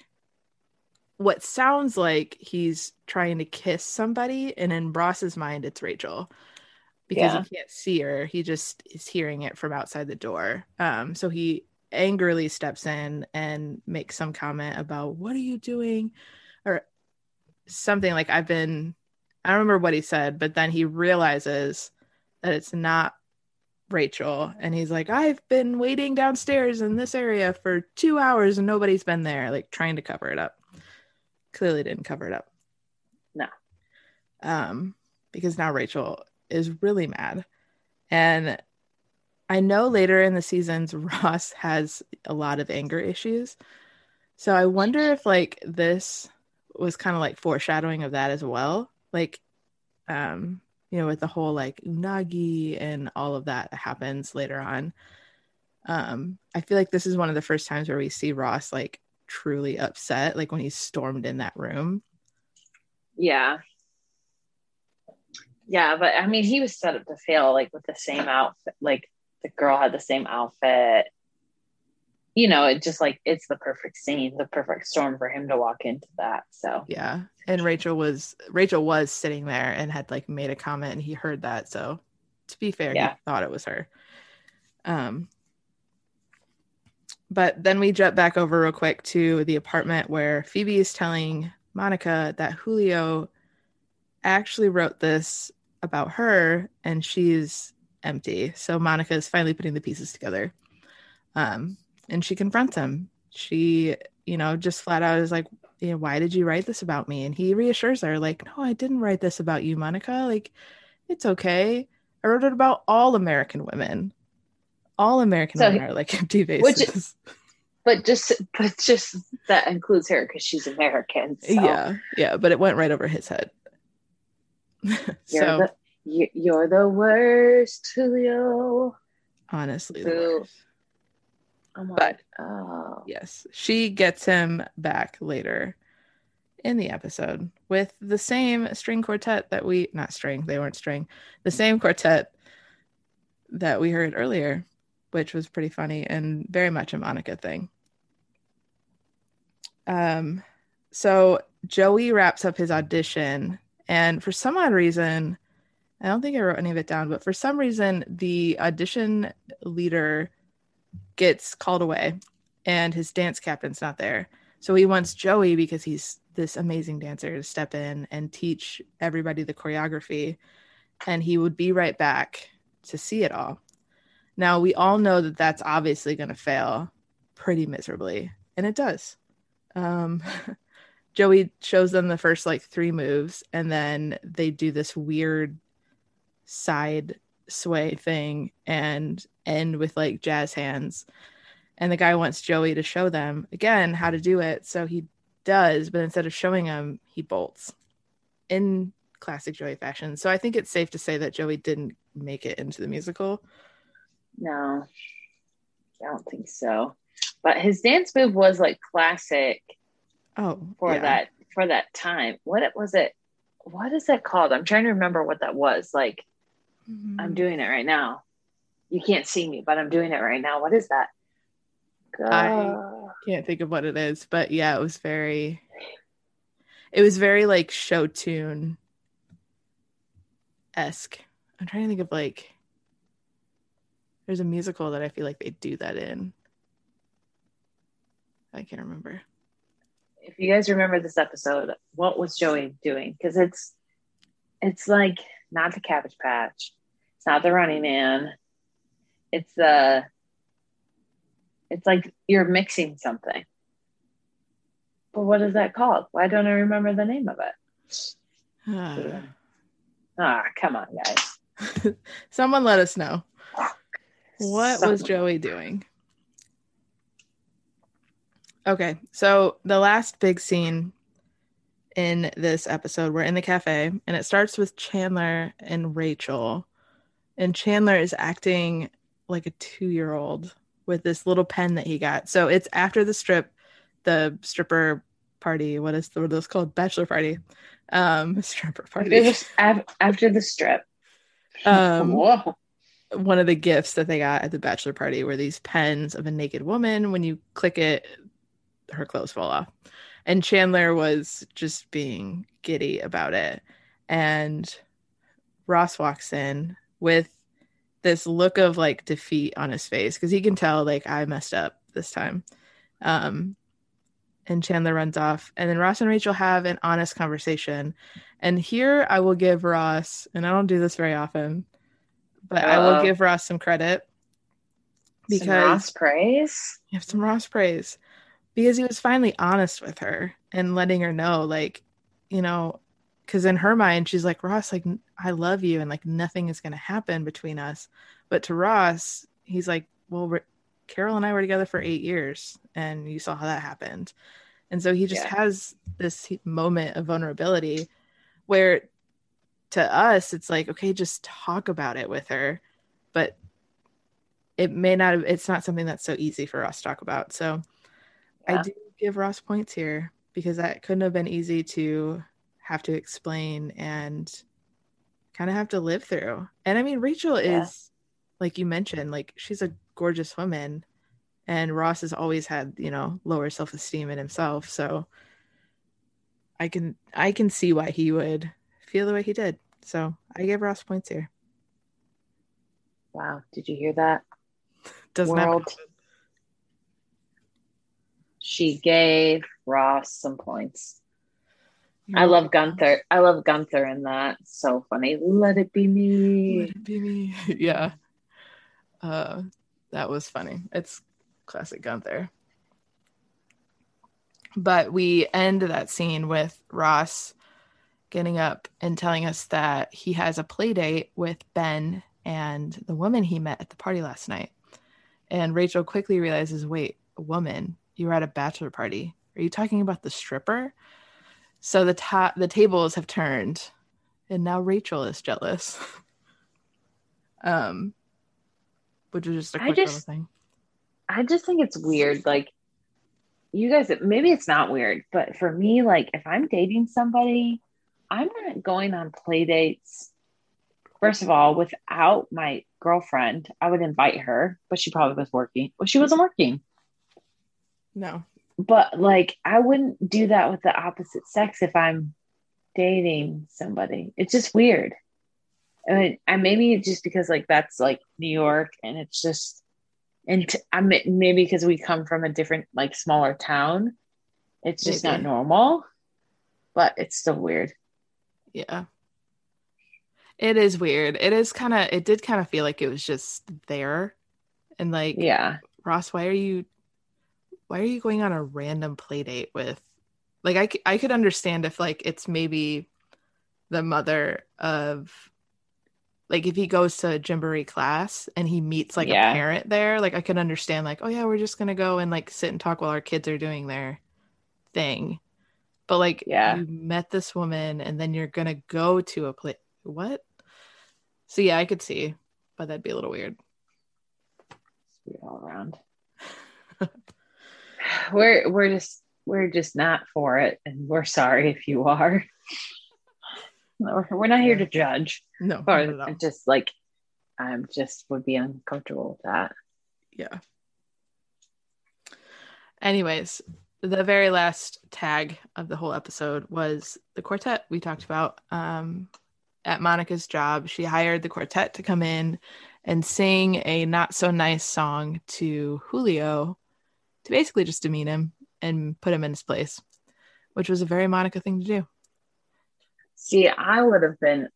what sounds like he's trying to kiss somebody, and in Ross's mind, it's Rachel because Yeah. he can't see her. He just is hearing it from outside the door. Um, so he angrily steps in and makes some comment about what are you doing, or something like I've been. I don't remember what he said, but then he realizes that it's not Rachel, and he's like, "I've been waiting downstairs in this area for two hours and nobody's been there," like trying to cover it up. Clearly didn't cover it up. No. Um, because now Rachel is really mad. And I know later in the seasons, Ross has a lot of anger issues. So I wonder if like this was kind of like foreshadowing of that as well. Like, um, you know, with the whole like unagi and all of that happens later on. Um, I feel like this is one of the first times where we see Ross like truly upset, like when he stormed in that room. Yeah. Yeah, but I mean, he was set up to fail, like with the same outfit. Like the girl had the same outfit. You know, it just like it's the perfect scene, the perfect storm for him to walk into that. So Yeah. And Rachel was Rachel was sitting there and had like made a comment and he heard that. So to be fair, Yeah. he thought it was her. Um but then we jump back over real quick to the apartment where Phoebe is telling Monica that Julio actually wrote this about her and she's empty. So Monica is finally putting the pieces together. Um, and she confronts him. She, you know, just flat out is like, you know, why did you write this about me? And he reassures her, like, no, I didn't write this about you, Monica. Like, it's okay. I wrote it about all American women. All American So women he- are like empty Which- faces. but just but just that includes her because she's American. So Yeah, yeah, but it went right over his head. you're so the you, you're the worst, Julio. honestly, worst. But- oh Yes, she gets him back later in the episode with the same string quartet that we not string, they weren't string, the same quartet that we heard earlier, which was pretty funny and very much a Monica thing. Um, so Joey wraps up his audition, and for some odd reason, I don't think I wrote any of it down, but for some reason, the audition leader gets called away and his dance captain's not there. So he wants Joey because he's this amazing dancer to step in and teach everybody the choreography and he would be right back to see it all. Now we all know that that's obviously going to fail pretty miserably and it does. Um Joey shows them the first like 3 moves and then they do this weird side sway thing and end with like jazz hands and the guy wants Joey to show them again how to do it. So he does, but instead of showing him, he bolts in classic Joey fashion. So I think it's safe to say that Joey didn't make it into the musical. no, I don't think so. But his dance move was like classic Oh, for yeah. that for that time. What it was it? What is that called? I'm trying to remember what that was. Like Mhm. I'm doing it right now. You can't see me, but I'm doing it right now. What is that? I- Uh, can't think of what it is, but yeah, it was very it was very like show tune esque. I'm trying to think of like there's a musical that I feel like they do that in. I can't remember. If you guys remember this episode, what was Joey doing? Because it's it's like not the Cabbage Patch, it's not the Running Man, it's the it's like you're mixing something. But what is that called? Why don't I remember the name of it? Ah, come on, guys. Someone let us know. What was Joey doing? Okay, so the last big scene in this episode, we're in the cafe, and it starts with Chandler and Rachel. And Chandler is acting like a two year old with this little pen that he got. So it's after the strip, the stripper party. What is the, what are those called? Bachelor party. Um, stripper After party. the, af- after the strip. Um, Whoa. one of the gifts that they got at the bachelor party were these pens of a naked woman. When you click it, her clothes fall off. and Chandler was just being giddy about it. And Ross walks in with this look of like defeat on his face because he can tell like I messed up this time. Um, and Chandler runs off, and then Ross and Rachel have an honest conversation. And here I will give Ross, and I don't do this very often, but Uh-oh. I will give Ross some credit because some Ross praise. You have some Ross praise because he was finally honest with her and letting her know, like, you know, because in her mind she's like ross like i love you and like nothing is going to happen between us. But to ross he's like well carol and i were together for eight years and you saw how that happened. And so he just yeah. has this moment of vulnerability where to us it's like okay just talk about it with her. But it may not have, it's not something that's so easy for us to talk about. So yeah. i do give ross points here because that couldn't have been easy to have to explain and kind of have to live through. And I mean, Rachel yeah. is, like you mentioned, like she's a gorgeous woman, and Ross has always had, you know, lower self esteem in himself. So I can I can see why he would feel the way he did. So I give Ross points here. Wow, did you hear that? Doesn't World. She gave Ross some points. I love Gunther. I love Gunther in that. So funny. Let it be me. Let it be me. yeah. Uh, that was funny. It's classic Gunther. But we end that scene with Ross getting up and telling us that he has a play date with Ben and the woman he met at the party last night. And Rachel quickly realizes, wait, a woman, you were at a bachelor party. Are you talking about the stripper? So the ta- the tables have turned, and now Rachel is jealous. um, which is just a quick I just, thing. I just think it's weird. Like, you guys, maybe it's not weird, but for me, like, if I'm dating somebody, I'm not going on play dates. First of all, without my girlfriend, I would invite her, but she probably was working. Well, she wasn't working. No, but like I wouldn't do that with the opposite sex if I'm dating somebody. It's just weird. And I mean, and maybe just because like that's like New York and it's just and t- I mean, maybe because we come from a different like smaller town, it's just maybe. not normal. But it's still weird. Yeah. It is weird. It is kind of it did kind of feel like it was just there. And like Yeah. Ross, why are you why are you going on a random play date with like I, I could understand if like it's maybe the mother of like if he goes to a Gymboree class and he meets like yeah. a parent there like i could understand like oh yeah we're just gonna go and like sit and talk while our kids are doing their thing. But like yeah. you met this woman and then you're gonna go to a play what? So yeah i could see but that'd be a little weird. Weird all around we're we're just we're just not for it, and we're sorry if you are. we're not here to judge. No, but just like I'm just would be uncomfortable with that. Yeah. Anyways, the very last tag of the whole episode was the quartet we talked about. Um, at Monica's job, she hired the quartet to come in and sing a not so nice song to Julio to basically just demean him and put him in his place, which was a very Monica thing to do. See, I would have been,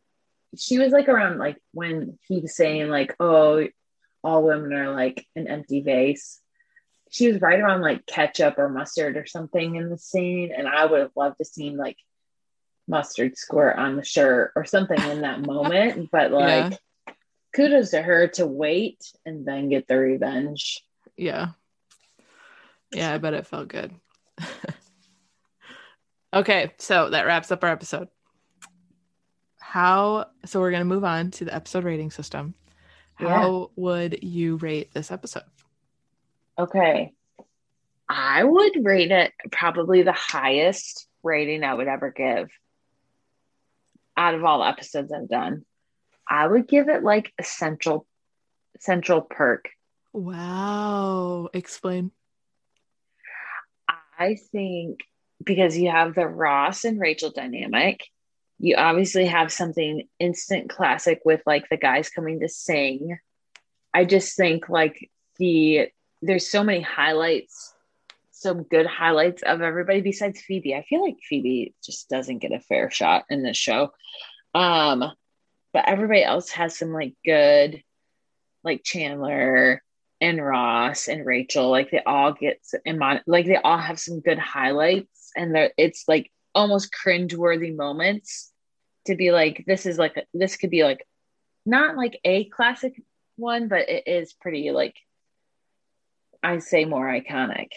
she was like around like when he was saying, like, oh, all women are like an empty vase. She was right around like ketchup or mustard or something in the scene. And I would have loved to see like mustard squirt on the shirt or something in that moment. But like, yeah. kudos to her to wait and then get the revenge. Yeah. Yeah, I bet it felt good. okay, so that wraps up our episode. How so we're gonna move on to the episode rating system. How yeah. would you rate this episode? Okay. I would rate it probably the highest rating I would ever give out of all the episodes I've done. I would give it like a central central perk. Wow. Explain. I think because you have the Ross and Rachel dynamic. You obviously have something instant classic with like the guys coming to sing. I just think like the there's so many highlights, some good highlights of everybody besides Phoebe. I feel like Phoebe just doesn't get a fair shot in this show. Um, but everybody else has some like good, like Chandler and Ross and Rachel. Like they all get and like they all have some good highlights, and it's like almost cringeworthy moments to be like this is like this could be like not like a classic one, but it is pretty like I say more iconic.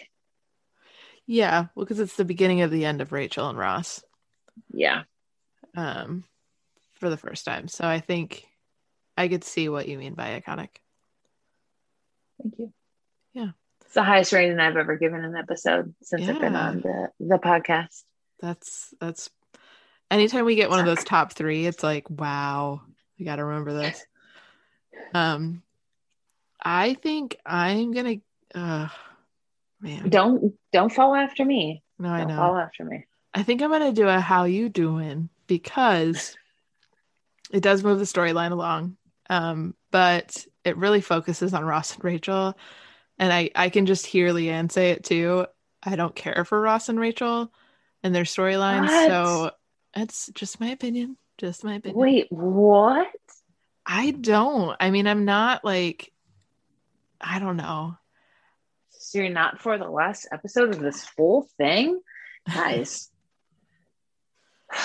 Yeah, well, because it's the beginning of the end of Rachel and Ross. Yeah. Um, for the first time, so I think I could see what you mean by iconic. Thank you. Yeah. It's the highest rating I've ever given an episode since yeah. I've been on the the podcast. That's that's anytime we get one of those top three, it's like, wow, we gotta remember this. Um I think I'm gonna uh man. Don't don't fall after me. No, don't I know. Fall after me. I think I'm gonna do a how you doing because it does move the storyline along. Um, but it really focuses on Ross and Rachel. And I, I can just hear Leanne say it too. I don't care for Ross and Rachel and their storylines. So that's just my opinion. Just my opinion. Wait, what? I don't. I mean, I'm not like, I don't know. So you're not for the last episode of this whole thing? Guys.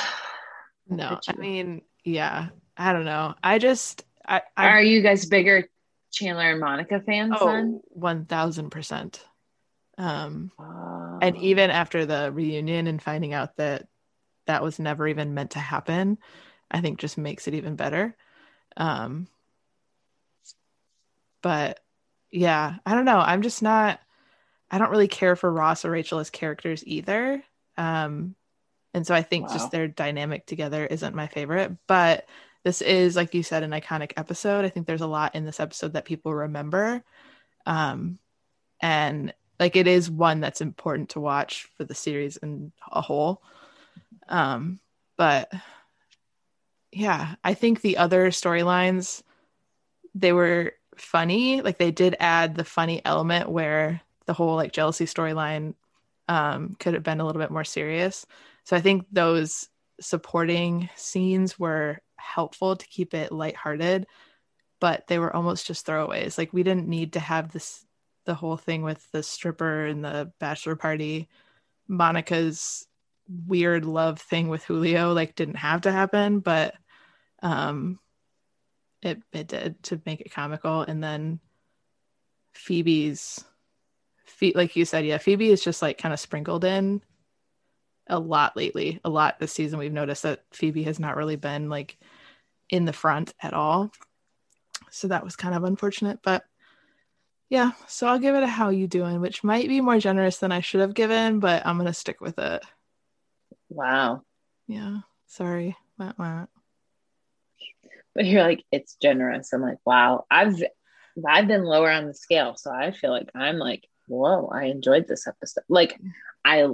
no, I mean, yeah. I don't know. I just I, I are you guys bigger Chandler and Monica fans oh, then? One thousand percent. Um, oh. and even after the reunion and finding out that that was never even meant to happen, I think just makes it even better. Um, but yeah, I don't know. I'm just not. I don't really care for Ross or Rachel as characters either. Um, and so I think wow. just their dynamic together isn't my favorite. But this is like you said an iconic episode. I think there's a lot in this episode that people remember. Um and like it is one that's important to watch for the series in a whole. Um but yeah i think the other storylines they were funny. Like they did add the funny element where the whole like jealousy storyline um could have been a little bit more serious. So i think those supporting scenes were helpful to keep it lighthearted, but they were almost just throwaways. Like we didn't need to have this the whole thing with the stripper and the bachelor party. Monica's weird love thing with Julio like didn't have to happen, but um it it did to make it comical and then Phoebe's Phoebe, like you said, yeah, Phoebe is just like kind of sprinkled in a lot lately. A lot this season we've noticed that Phoebe has not really been like in the front at all. So that was kind of unfortunate, but yeah, so I'll give it a how you doing, which might be more generous than I should have given, but I'm going to stick with it. Wow. Yeah. Sorry. Wah, wah. But you're like it's generous. I'm like, wow. I've I've been lower on the scale, so I feel like I'm like, whoa, I enjoyed this episode. Like I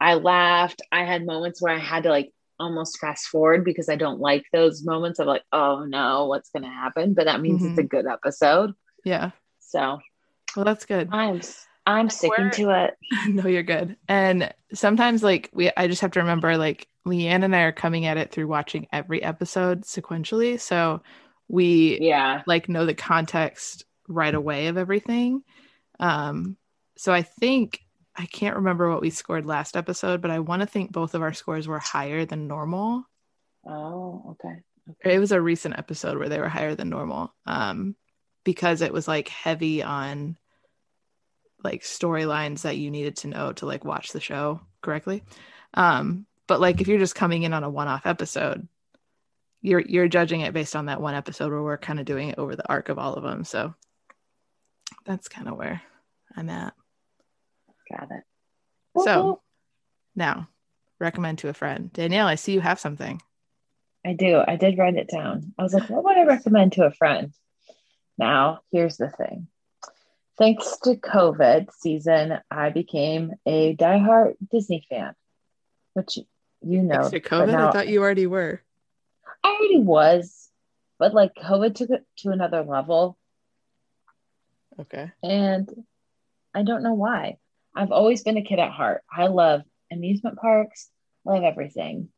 I laughed. I had moments where I had to like almost fast forward because I don't like those moments of like, oh no, what's going to happen? But that means mm-hmm. it's a mm-hmm. good episode. Yeah. So, well, that's good. I'm I'm sticking to it. No, you're good. And sometimes like we I just have to remember like Leanne and I are coming at it through watching every episode sequentially. So we yeah like know the context right away of everything. Um so I think I can't remember what we scored last episode, but I want to think both of our scores were higher than normal. Oh, okay. okay. It was a recent episode where they were higher than normal. Um, because it was like heavy on like storylines that you needed to know to like watch the show correctly. Um, but like if you're just coming in on a one-off episode, you're you're judging it based on that one episode where we're kind of doing it over the arc of all of them. So that's kind of where I'm at. Got it. So now recommend to a friend. Danielle, I see you have something. I do. I did write it down. I was like, what would I recommend to a friend? Now, here's the thing. Thanks to COVID season, I became a diehard Disney fan. which you know. Thanks to COVID, now- I thought you already were. I already was, but like COVID took it to another level. Okay. And I don't know why. I've always been a kid at heart. I love amusement parks, love everything,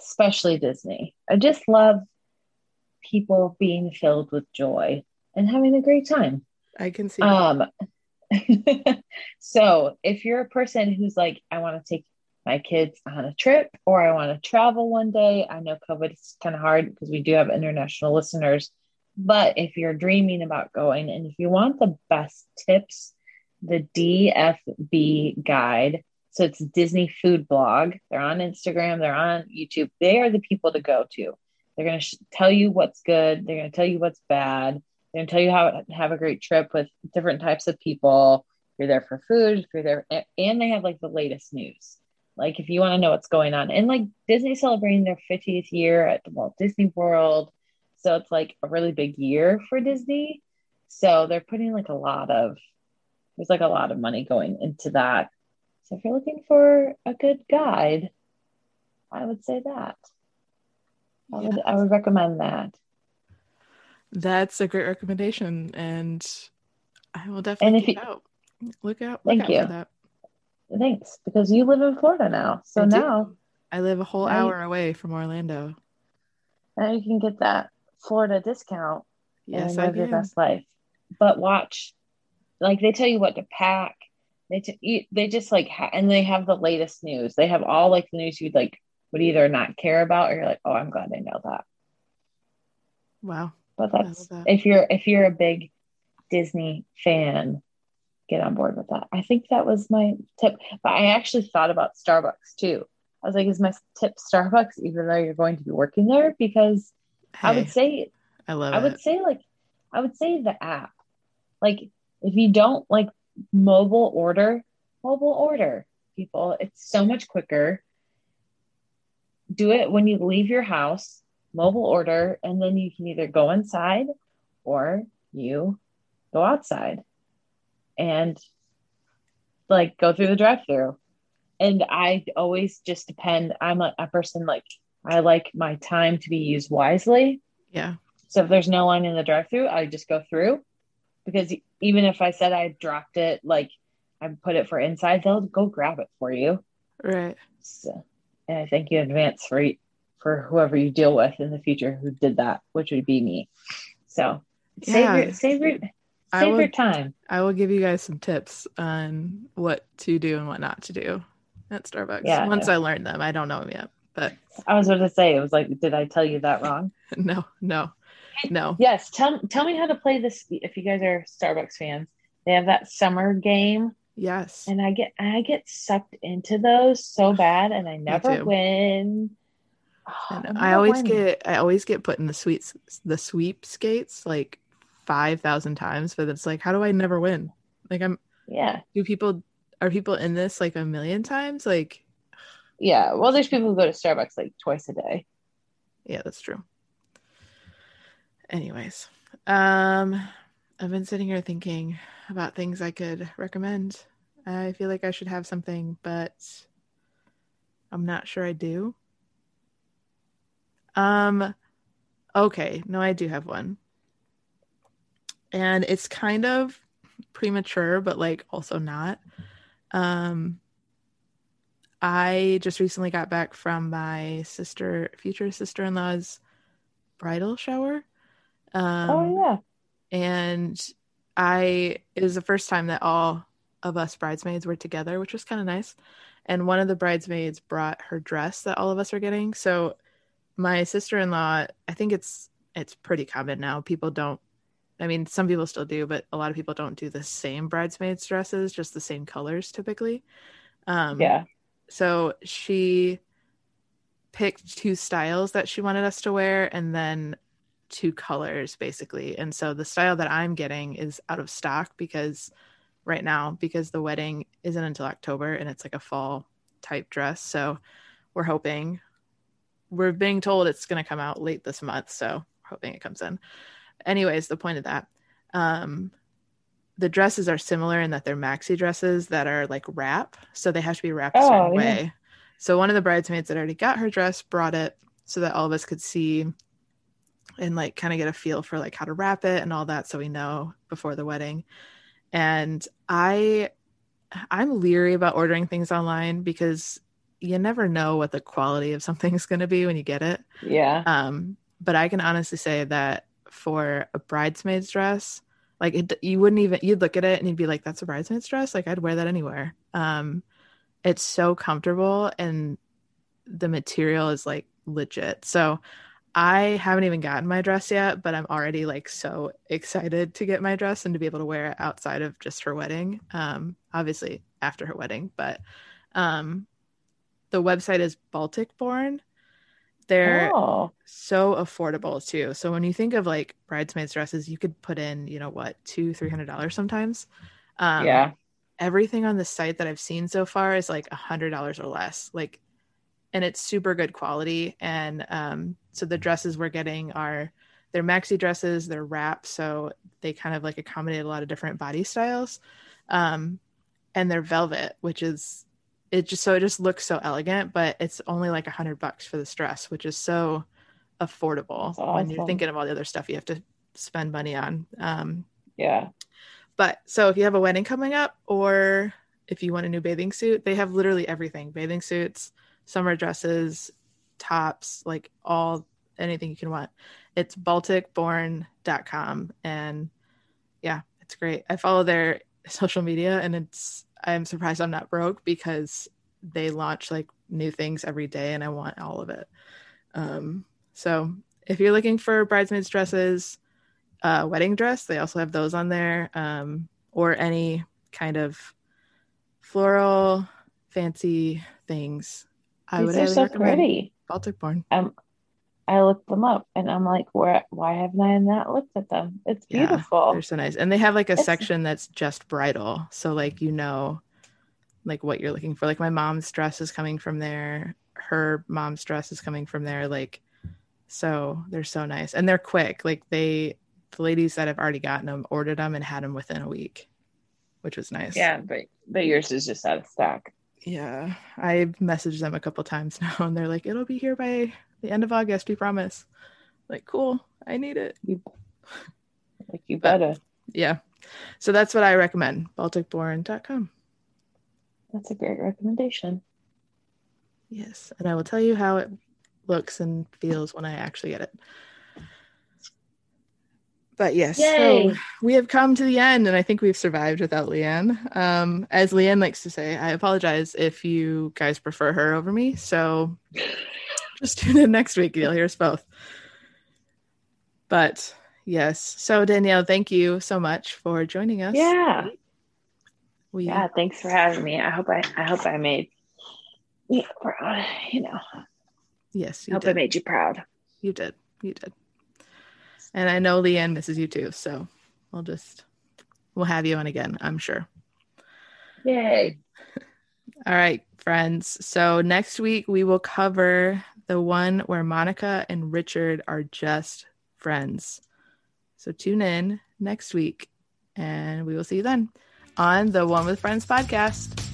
especially Disney. I just love people being filled with joy and having a great time. I can see. Um, so if you're a person who's like, I want to take my kids on a trip or I want to travel one day, I know COVID is kind of hard because we do have international listeners. But if you're dreaming about going and if you want the best tips, the DFB guide, so it's Disney Food Blog. They're on Instagram, they're on YouTube. They are the people to go to. They're going to sh- tell you what's good, they're going to tell you what's bad. They're going to tell you how to have a great trip with different types of people. You're there for food, you're there, and they have like the latest news. Like if you want to know what's going on, and like Disney celebrating their 50th year at the Walt Disney World, so it's like a really big year for Disney. So they're putting like a lot of there's like a lot of money going into that. So if you're looking for a good guide, I would say that. I would I would recommend that. That's a great recommendation, and I will definitely if you- out. Look out! Thank out you. For that. Thanks, because you live in Florida now. So I do. now, I live a whole hour away from Orlando. now you can get that Florida discount Yes, and I live your best life. But watch, like they tell you what to pack. They t- they just like ha- and they have the latest news. They have all like the news you'd like would either not care about or you're like, oh, I'm glad I know that. Wow. But that's that. if you're if you're a big Disney fan, get on board with that. I think that was my tip. But I actually thought about Starbucks too. I was like, is my tip Starbucks even though you're going to be working there? Because I would say I love I it. would say like I would say the app. Like if you don't like mobile order, mobile order people, it's so much quicker. Do it when you leave your house, mobile order, and then you can either go inside or you go outside and like go through the drive-through. And I always just depend. I'm a, a person like I like my time to be used wisely. yeah. So if there's no line in the drive-through, I just go through because even if I said I dropped it, like I put it for inside, they'll go grab it for you. Right. So, and I thank you in advance for for whoever you deal with in the future who did that, which would be me. So save Yeah. your save your I save will- your time. I will give you guys some tips on what to do and what not to do at Starbucks. Yeah. Once I learn them, I don't know them yet, but I was going to say it was like, did I tell you that wrong? no, no, no. Yes. Tell tell me how to play this if you guys are Starbucks fans. They have that summer game Yes. and I get I get sucked into those so bad, and I never win. Oh, I, never I always win. get I always get put in the sweets the sweep skates like five thousand times, but it's like how do I never win? Like I'm yeah do people are people in this like a million times? Like yeah. Well, there's people who go to Starbucks like twice a day. yeah, that's true. Anyways, um I've been sitting here thinking about things I could recommend. I feel like I should have something, but I'm not sure I do. Um okay, no I do have one. And it's kind of premature but like also not. Um I just recently got back from my sister future sister-in-law's bridal shower. Um oh yeah. and I it was the first time that all of us bridesmaids were together, which was kind of nice. And one of the bridesmaids brought her dress that all of us are getting. So my sister-in-law, I think it's it's pretty common now. People don't I mean, some people still do, but a lot of people don't do the same bridesmaids dresses, just the same colors typically. Um Yeah. so she picked two styles that she wanted us to wear and then two colors basically. And so the style that I'm getting is out of stock because right now, because the wedding isn't until October and it's like a fall type dress. So we're hoping, we're being told it's going to come out late this month. So we're hoping it comes in. Anyways, the point of that, um, the dresses are similar in that they're maxi dresses that are like wrap. So they have to be wrapped a Oh, certain yeah. way. So one of the bridesmaids that already got her dress brought it so that all of us could see and like kind of get a feel for like how to wrap it and all that so we know before the wedding. And I I'm leery about ordering things online because you never know what the quality of something's going to be when you get it. Yeah. Um but I can honestly say that for a bridesmaid's dress, like it, you wouldn't even you'd look at it and you'd be like that's a bridesmaid's dress, like I'd wear that anywhere. Um it's so comfortable and the material is like legit. So I haven't even gotten my dress yet, but I'm already like so excited to get my dress and to be able to wear it outside of just her wedding. Um, obviously after her wedding, but um, the website is Baltic Born. They're Oh. so affordable too. So when you think of like bridesmaids dresses, you could put in, you know, what, two, three hundred dollars sometimes. Um, yeah. everything on the site that I've seen so far is like a hundred dollars or less. Like, and it's super good quality. And um, so the dresses we're getting are they're maxi dresses, they're wraps, so they kind of like accommodate a lot of different body styles. Um, and they're velvet, which is it just so it just looks so elegant, but it's only like a hundred bucks for this dress, which is so affordable That's when you're thinking of all the other stuff you have to spend money on. Um, Yeah. but so if you have a wedding coming up or if you want a new bathing suit, they have literally everything bathing suits, summer dresses, tops, like all anything you can want. It's balticborn.com. And yeah, it's great. I follow their social media and it's, I'm surprised I'm not broke because they launch like new things every day and I want all of it. Um, so if you're looking for bridesmaids dresses, uh, wedding dress. They also have those on there, um, or any kind of floral, fancy things. I These would are so pretty. Baltic Born. Um, I looked them up and I'm like, where? Why haven't I not looked at them? It's Yeah, beautiful. They're so nice, and they have like a It's- section that's just bridal, so like you know, like what you're looking for. Like my mom's dress is coming from there. Her mom's dress is coming from there. Like, so they're so nice, and they're quick. Like they, the ladies that have already gotten them ordered them and had them within a week, which was nice. yeah, but but yours is just out of stock. Yeah, I've messaged them a couple times now, and they're like, "It'll be here by the end of August, we promise." Like, cool, I need it. You like you But- better. Yeah, so that's what I recommend. BalticBorn.com. That's a great recommendation. Yes, and I will tell you how it looks and feels when I actually get it. But yes, Yay. so we have come to the end, and I think we've survived without Leanne. Um, as Leanne likes to say, I apologize if you guys prefer her over me. So just tune in next week; you'll hear us both. But yes, so Danielle, thank you so much for joining us. Yeah. we Yeah. Thanks for having me. I hope I I hope I made you proud. You know, yes, I hope did. I made you proud. You did. You did. And I know Leanne misses you too. So we'll just, we'll have you on again, I'm sure. Yay. All right, friends. So next week we will cover the one where Monica and Richard are just friends. So tune in next week and we will see you then on the One with Friends podcast.